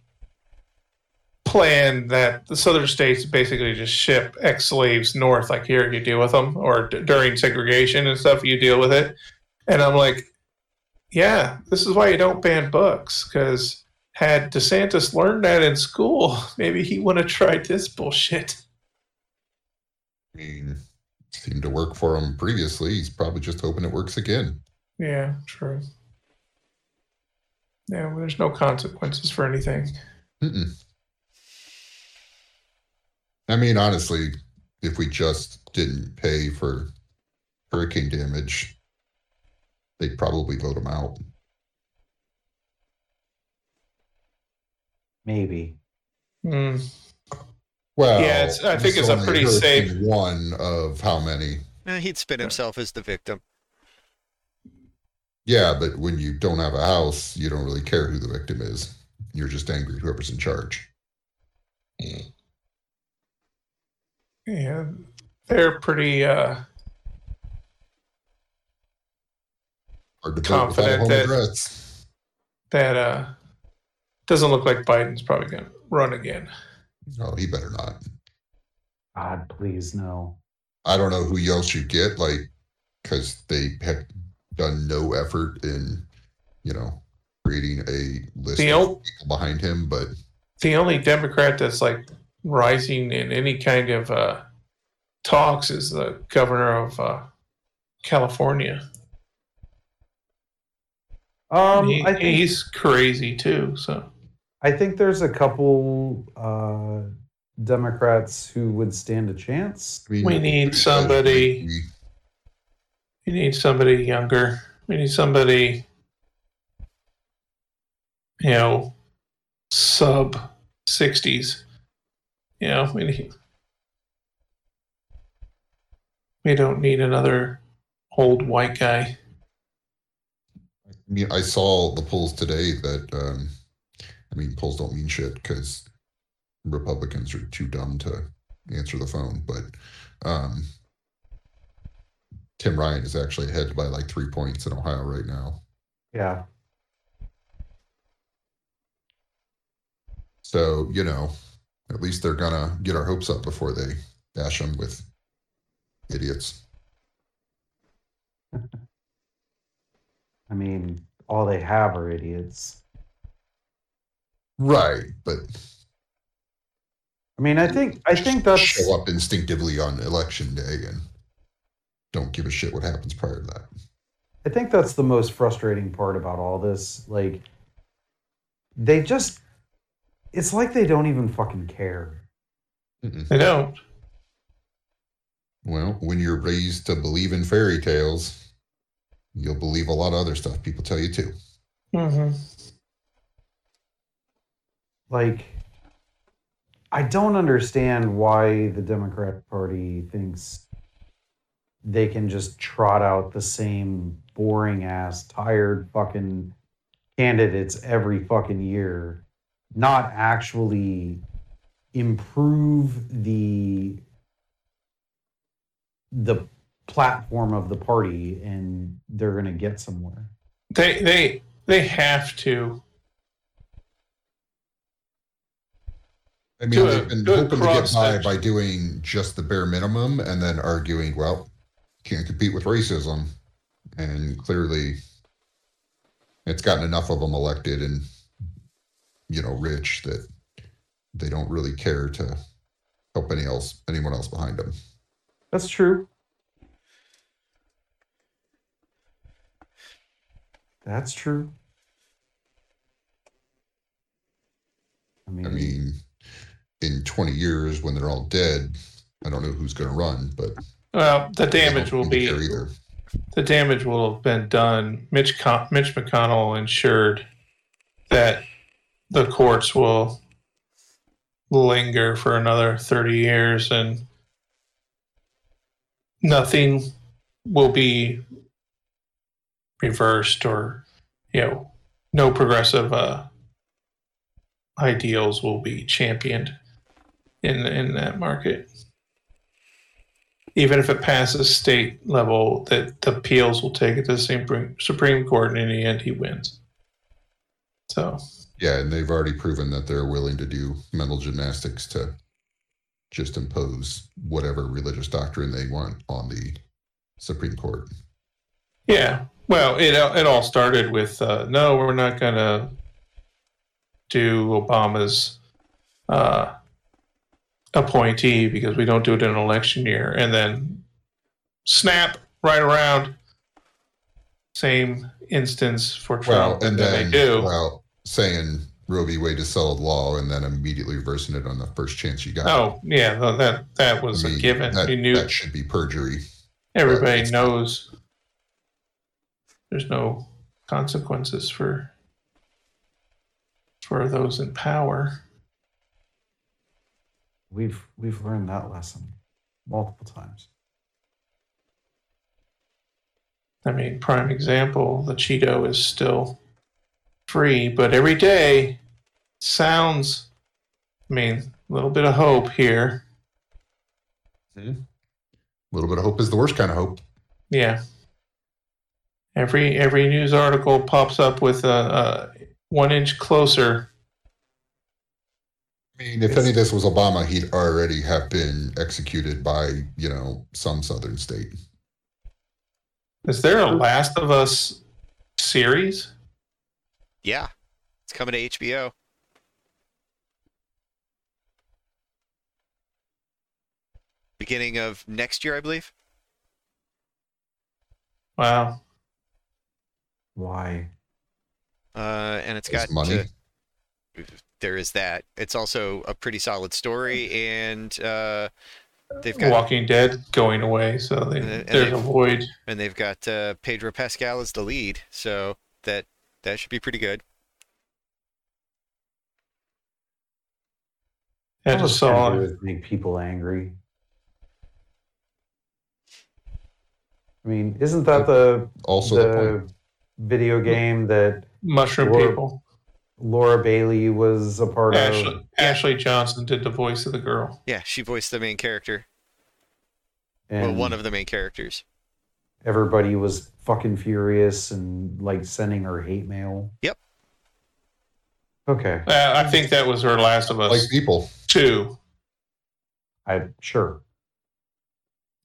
plan that the southern states basically just ship ex-slaves north like here you deal with them or d- during segregation and stuff you deal with it and i'm like yeah this is why you don't ban books because had desantis learned that in school *laughs* maybe he wouldn't have tried this bullshit I mean, seemed to work for him previously. He's probably just hoping it works again. yeah true yeah well, there's no consequences for anything Mm-mm. I mean, honestly, if we just didn't pay for hurricane damage, they'd probably vote him out. Maybe. Mm, Well, Yeah, it's- I think it's a pretty safe- one of how many. Eh, he'd spin himself as the victim. Yeah, but when you don't have a house, you don't really care who the victim is. You're just angry whoever's in charge. Yeah, they're pretty. Uh, Hard to vote without a Confident that- that uh, doesn't look like Biden's probably going to run again. Oh, he better not. God, please no. I don't know who else you get, like, because they have done no effort in, you know, creating a list The of ol- people behind him. But the only Democrat that's like rising in any kind of uh, talks is the governor of uh, California. Um, He- I think he's crazy too. So I think there's a couple uh, Democrats who would stand a chance. I We need somebody- we- need somebody younger. We need somebody, you know, sub sixties. You know, we need. We don't need another old white guy. I mean, I saw the polls today that, um, I mean, polls don't mean shit because Republicans are too dumb to answer the phone. But um, Tim Ryan is actually ahead by like three points in Ohio right now. Yeah. So, you know, at least they're going to get our hopes up before they dash them with idiots. *laughs* I mean, all they have are idiots. Right. But I mean, I think I think that's show up instinctively on election day and don't give a shit what happens prior to that. I think that's the most frustrating part about all this. Like, they just, it's like they don't even fucking care. Mm-mm. They don't. Well, when you're raised to believe in fairy tales, you'll believe a lot of other stuff people tell you too. hmm Like, I don't understand why the Democrat Party thinks they can just trot out the same boring ass, tired fucking candidates every fucking year, not actually improve the the platform of the party and they're going to get somewhere. They they they have to. I mean, Do they've been hoping to get by by doing just the bare minimum and then arguing, well, can't compete with racism. And clearly, it's gotten enough of them elected and, you know, rich that they don't really care to help any else, anyone else behind them. That's true. That's true. I mean, I mean, in 20 years, when they're all dead, I don't know who's going to run, but Well, the damage will be either. the damage will have been done. Mitch Con- Mitch McConnell ensured that the courts will linger for another 30 years and nothing will be reversed or you know no progressive uh, ideals will be championed in in that market even if it passes state level, that the appeals will take it to the Supreme Supreme Court, and in the end, he wins. So Yeah, and they've already proven that they're willing to do mental gymnastics to just impose whatever religious doctrine they want on the Supreme Court. yeah, well, it it all started with uh, no, we're not going to do Obama's uh, appointee because we don't do it in an election year, and then snap right around. Same instance for Well, Trump, and then then they do. well saying Roe v. Wade is settled law and then immediately reversing it on the first chance you got. Oh yeah, no, that that was I mean, a given. That, you knew that should be perjury. everybody knows there's no consequences for for those in power. We've we've learned that lesson multiple times. I mean, prime example, the Cheeto is still free, but every day sounds, I mean, a little bit of hope here. Hmm. A little bit of hope is the worst kind of hope. Yeah. Every every news article pops up with a, a one inch closer. I mean, if any of this was Obama, he'd already have been executed by, you know, some southern state. Is there a Last of Us series? Yeah, it's coming to HBO. Beginning of next year, I believe. Wow. Why? Uh, and it's got money. to- there is that. It's also a pretty solid story, and uh, they've got Walking Dead going away, so they, And- and there's they- a void. and they've got uh, Pedro Pascal as the lead, so that that should be pretty good. I All just saw do make people angry. I mean, isn't that the Also, the, the video game that Mushroom Or- People. Laura Bailey was a part Ashley, of? Ashley Johnson did the voice of the girl. Yeah, she voiced the main character, And well, one of the main characters. Everybody was fucking furious and like sending her hate mail. Yep. Okay. Uh, I think that was her Last of Us like people. two, I sure.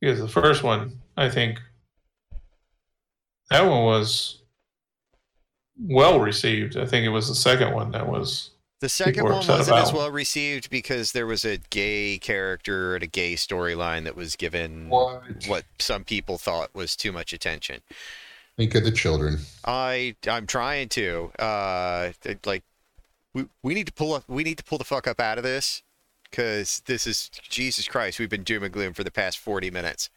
because the first one, I think, that one was well received. I think it was the second one that was. The second one wasn't as well received because there was a gay character and a gay storyline that was given What? what some people thought was too much attention. Think of the children. I I'm trying to uh like we we need to pull up we need to pull the fuck up out of this because this is Jesus Christ we've been doom and gloom for the past 40 minutes.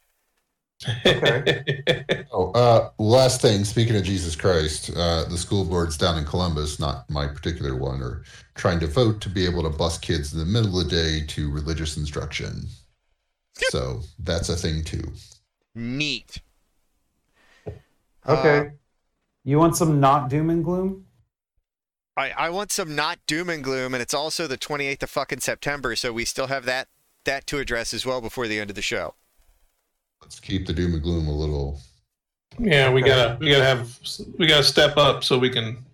*laughs* Oh, uh, last thing. Speaking of Jesus Christ, uh, the school boards down in Columbus, not my particular one, are trying to vote to be able to bus kids in the middle of the day to religious instruction. So that's a thing too. Neat. Okay. you want some not doom and gloom? I, I want some not doom and gloom, and it's also the 28th of fucking September, so we still have that that to address as well before the end of the show. Let's keep the doom and gloom a little. yeah, we gotta we gotta have we gotta step up so we can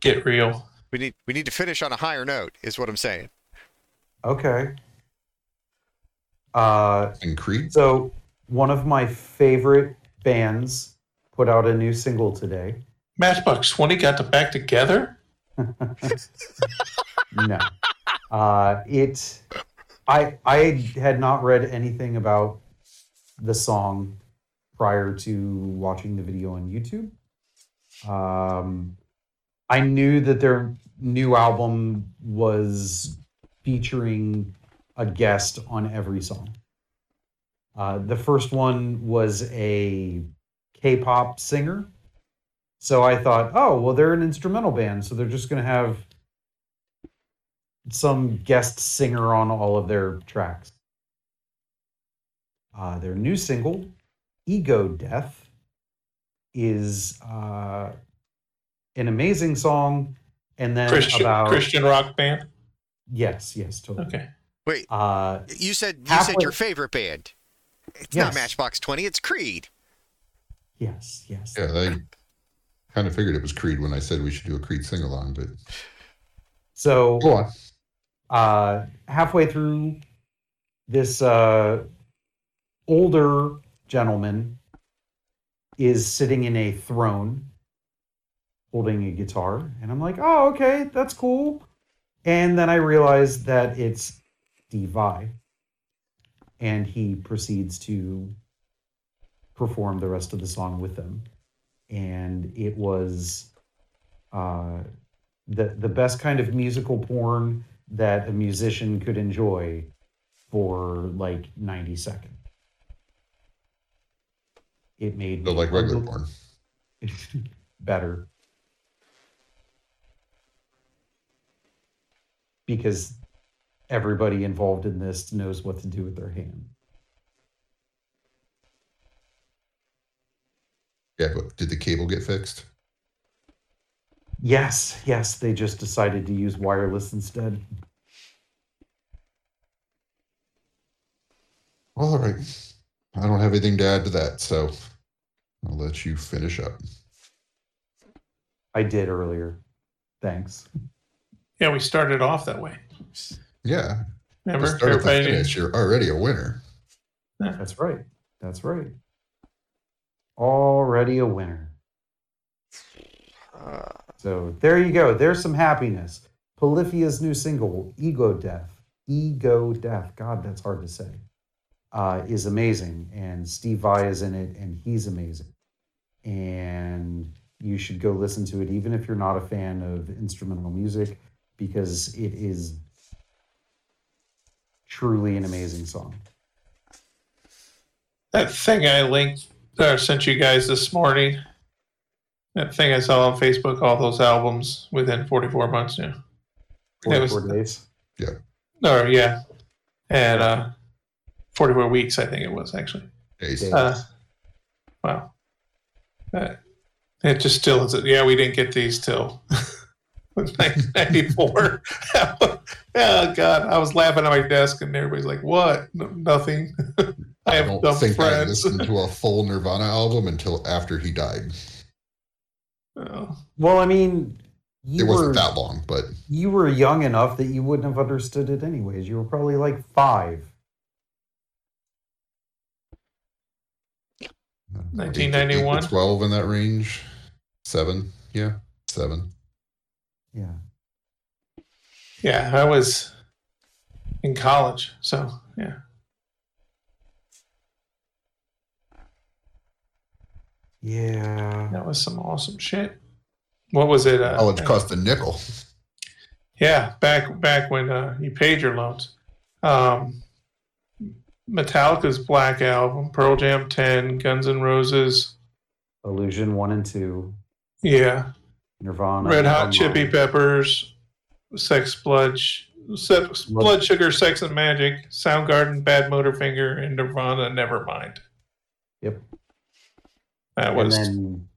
get real. We need we need to finish on a higher note, is what I'm saying. Okay. Uh, And Creed. so one of my favorite bands put out a new single today. Matchbox Twenty got to back together. *laughs* no. Uh, it. I I had not read anything about the song prior to watching the video on YouTube. Um, I knew that their new album was featuring a guest on every song. Uh, the first one was a K-pop singer. So I thought, oh, well, they're an instrumental band, so they're just going to have some guest singer on all of their tracks. Uh, their new single, Ego Death, is uh, an amazing song. And then Christian about Christian rock band. yes, yes, totally. Okay. Wait, Uh, you said you said your favorite band. It's not Matchbox 20, it's Creed. yes, yes. Yeah, they kind of figured it was Creed when I said we should do a Creed sing along, but So go on. uh, halfway through this uh, older gentleman is sitting in a throne holding a guitar. And i'm like oh okay that's cool. And then i realize that it's vai and he proceeds to perform the rest of the song with them. And it was uh, the the best kind of musical porn that a musician could enjoy for like 90 seconds. It made So me like regular unbe- porn. *laughs* better because everybody involved in this knows what to do with their hand. Yeah, but did the cable get fixed? Yes, yes, they just decided to use wireless instead. All right. I don't have anything to add to that, so I'll let you finish up. I did earlier. Thanks. Yeah, we started off that way. Yeah. Remember? Just start at the Everybody finish. You're already a winner. That's right. That's right. Already a winner. So there you go. There's some happiness. Polyphia's new single, Ego Death. Ego Death. God, that's hard to say. Uh, is amazing. And Steve Vai is in it, and he's amazing. And you should go listen to it, even if you're not a fan of instrumental music, because it is truly an amazing song. That thing I linked or sent you guys this morning. That thing I saw on Facebook, all those albums within 44 months now. It was- 44 days. Or yeah, and uh, 44 weeks I think it was actually. Days. Days. Uh, wow. Uh, it just still is. It? Yeah, we didn't get these till *laughs* 1994. *laughs* *laughs* oh God, I was laughing at my desk, and everybody's like, "What? No, nothing." I I have don't dumb think I listened to a full Nirvana album until after he died. Oh. Well, I mean, you It wasn't were that long, but you were young enough that you wouldn't have understood it anyways. You were probably like five. 1991? eight to Twelve in that range. Seven. Yeah. Seven. Yeah. Yeah, I was in college, so yeah. Yeah. That was some awesome shit. What was it? Uh, College cost a nickel. Yeah, back back when uh, you paid your loans. Um, Metallica's Black Album, Pearl Jam 10, Guns N' Roses, Illusion one and two. yeah, Nirvana. Red Hot. Chili Peppers, Sex Blood, Sex, Blood Sugar, Sex and Magic, Soundgarden, Bad Motorfinger, and Nirvana. Nevermind. Yep. That was. And then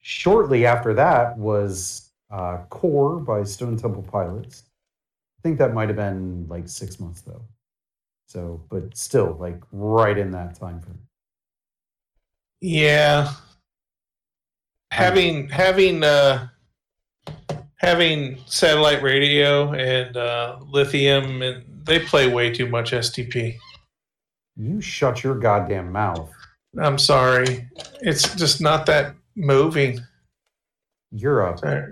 shortly after that was uh, Core by Stone Temple Pilots. I think that might have been like six months though. So, but still, like right in that time frame. Yeah. Having having uh having satellite radio and uh lithium and they play way too much STP. You shut your goddamn mouth. I'm sorry. It's just not that moving. You're a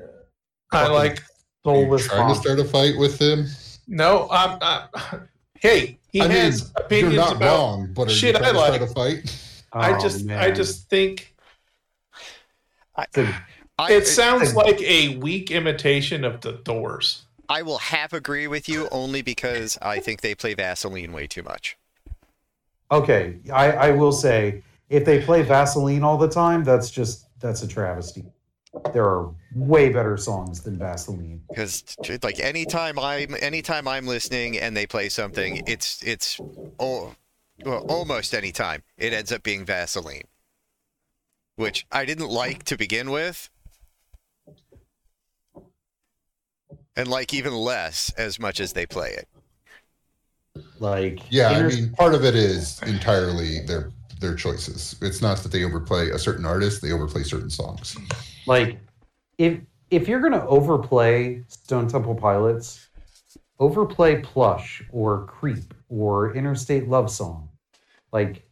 I like Are you soulless trying to start a fight with him? no, I'm not Hey, he I mean, has You're opinions not about wrong, but are shit you trying I to like. start a fight? I Oh, just I just think So, I, it sounds like a weak imitation of the doors. I will half agree with you only because I think they play Vaseline way too much. okay, I, I will say if they play Vaseline all the time, that's just that's a travesty. There are way better songs than Vaseline. Because like anytime I'm anytime I'm listening and they play something, it's it's oh, well, almost any time it ends up being Vaseline, which I didn't like to begin with, and like even less as much as they play it. Like Yeah, I mean, part of it is entirely their their choices. It's not that they overplay a certain artist; they overplay certain songs. like if if you're gonna overplay Stone Temple Pilots, overplay Plush or Creep or Interstate Love Song, like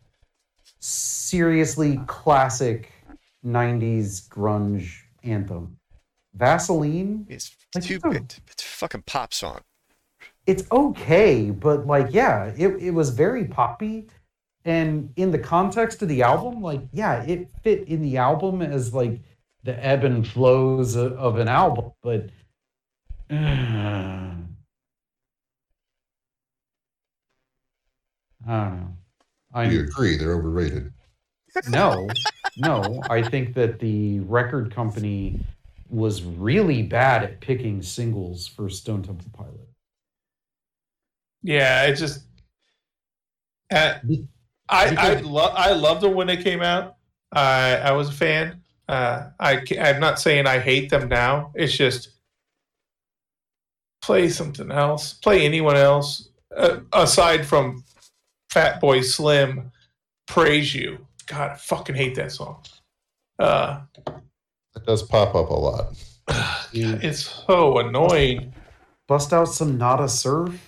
seriously classic '90s grunge anthem. Vaseline, It's Like, too oh. it, it's a fucking pop song. it's okay, but like, yeah, it, it was very poppy. And in the context of the album, like, yeah, it fit in the album as like the ebb and flows of, of an album. But I don't know. I We agree they're overrated. no, no. I think that the record company was really bad at picking singles for Stone Temple Pilot. Yeah, it just. Uh, I I love I loved them when they came out. I I was a fan. Uh, I I'm not saying I hate them now. It's just play something else. Play anyone else uh, aside from Fat Boy Slim. Praise you. God, I fucking hate that song. Uh, It does pop up a lot. *sighs* it's so annoying. Bust out some Nada Surf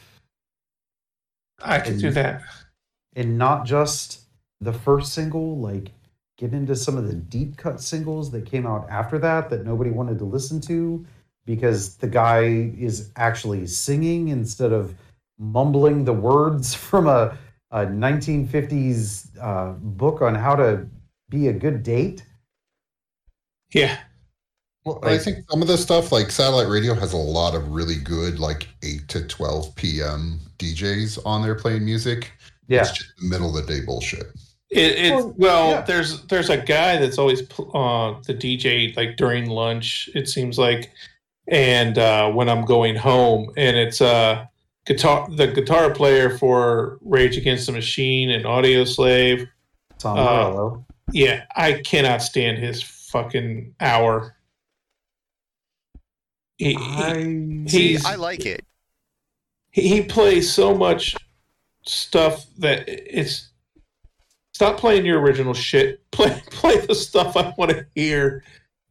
I could do that. and not just the first single, like get into some of the deep cut singles that came out after that that nobody wanted to listen to because the guy is actually singing instead of mumbling the words *laughs* from a, a 1950s uh, book on how to be a good date. Yeah. Well, I think some of the stuff, like satellite radio, has a lot of really good, like 8 to 12 p.m. DJs on there playing music. Yeah. It's just the middle of the day bullshit. It, it Well, well, yeah. there's there's a guy that's always uh, the DJ like during lunch. It seems like, and uh, when I'm going home, and it's uh guitar the guitar player for Rage Against the Machine and Audio Slave. Tom Uh, Morello. Yeah, I cannot stand his fucking hour. He, he, I, See, he's- I like it. he he plays so much stuff that it's stop playing your original shit. *laughs* Play play the stuff I want to hear.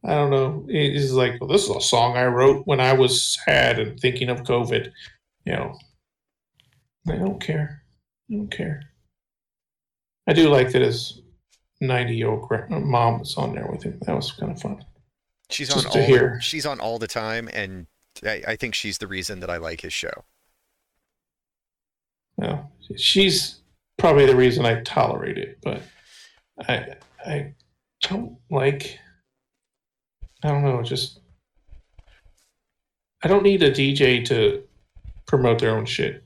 I don't know. He's like, well, this is a song I wrote when I was sad and thinking of COVID. You know, I don't care. I don't care. I do like that his ninety-year-old uh, mom was on there with him. That was kind of fun. She's Just on all. hear. She's on all the time, and I, I think she's the reason that I like his show. No, she's probably the reason I tolerate it, but I I don't like. I don't know. Just I don't need a DJ to promote their own shit.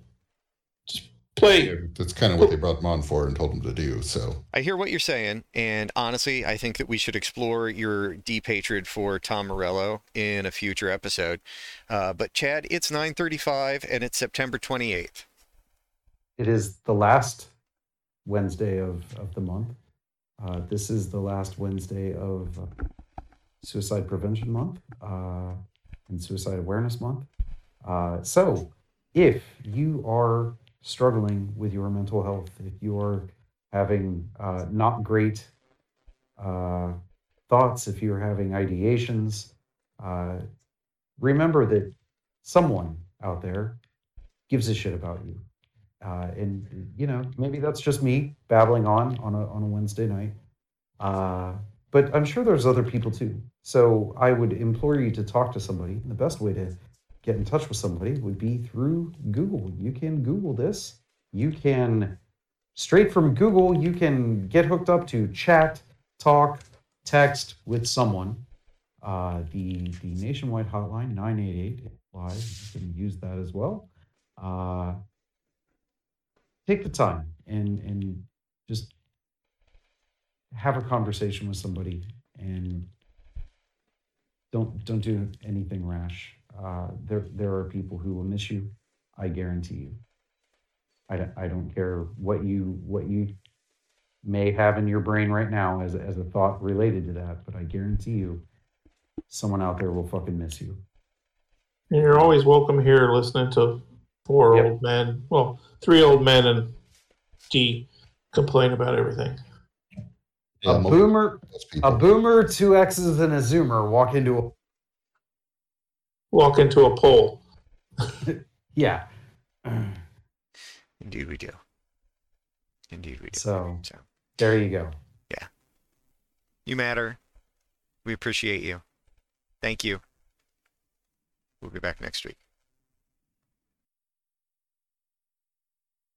Just play. That's kind of what they brought them on for and told them to do. So I hear what you're saying, and honestly, I think that we should explore your deep hatred for Tom Morello in a future episode. Uh, but Chad, it's 9:35, and it's September 28th. It is the last Wednesday of, of the month. Uh, this is the last Wednesday of Suicide Prevention Month uh, and Suicide Awareness Month. Uh, so, if you are struggling with your mental health, if you are having uh, not great uh, thoughts, if you're having ideations, uh, remember that someone out there gives a shit about you uh, and you know maybe that's just me babbling on on a, on a wednesday night. Uh, but i'm sure there's other people too. So i would implore you to talk to somebody. The best way to get in touch with somebody would be through google. You can google this. You can straight from google you can get hooked up to chat talk text with someone. Uh, the the nationwide hotline 988 live. You can use that as well. Uh, take the time and and just have a conversation with somebody and don't don't do anything rash. Uh, there there are people who will miss you. I guarantee you. I don't, I don't care what you what you may have in your brain right now as, as a thought related to that but i guarantee you someone out there will fucking miss you. And you're always welcome here listening to four Yep. old men. Well, three old men and D complain about everything. yeah, a boomer a boomer two x's and a zoomer walk into a Walk into a pole. *laughs* yeah *clears throat* Indeed, we do. Indeed, we do. So So, there you go. Yeah. You matter. We appreciate you. Thank you. We'll be back next week.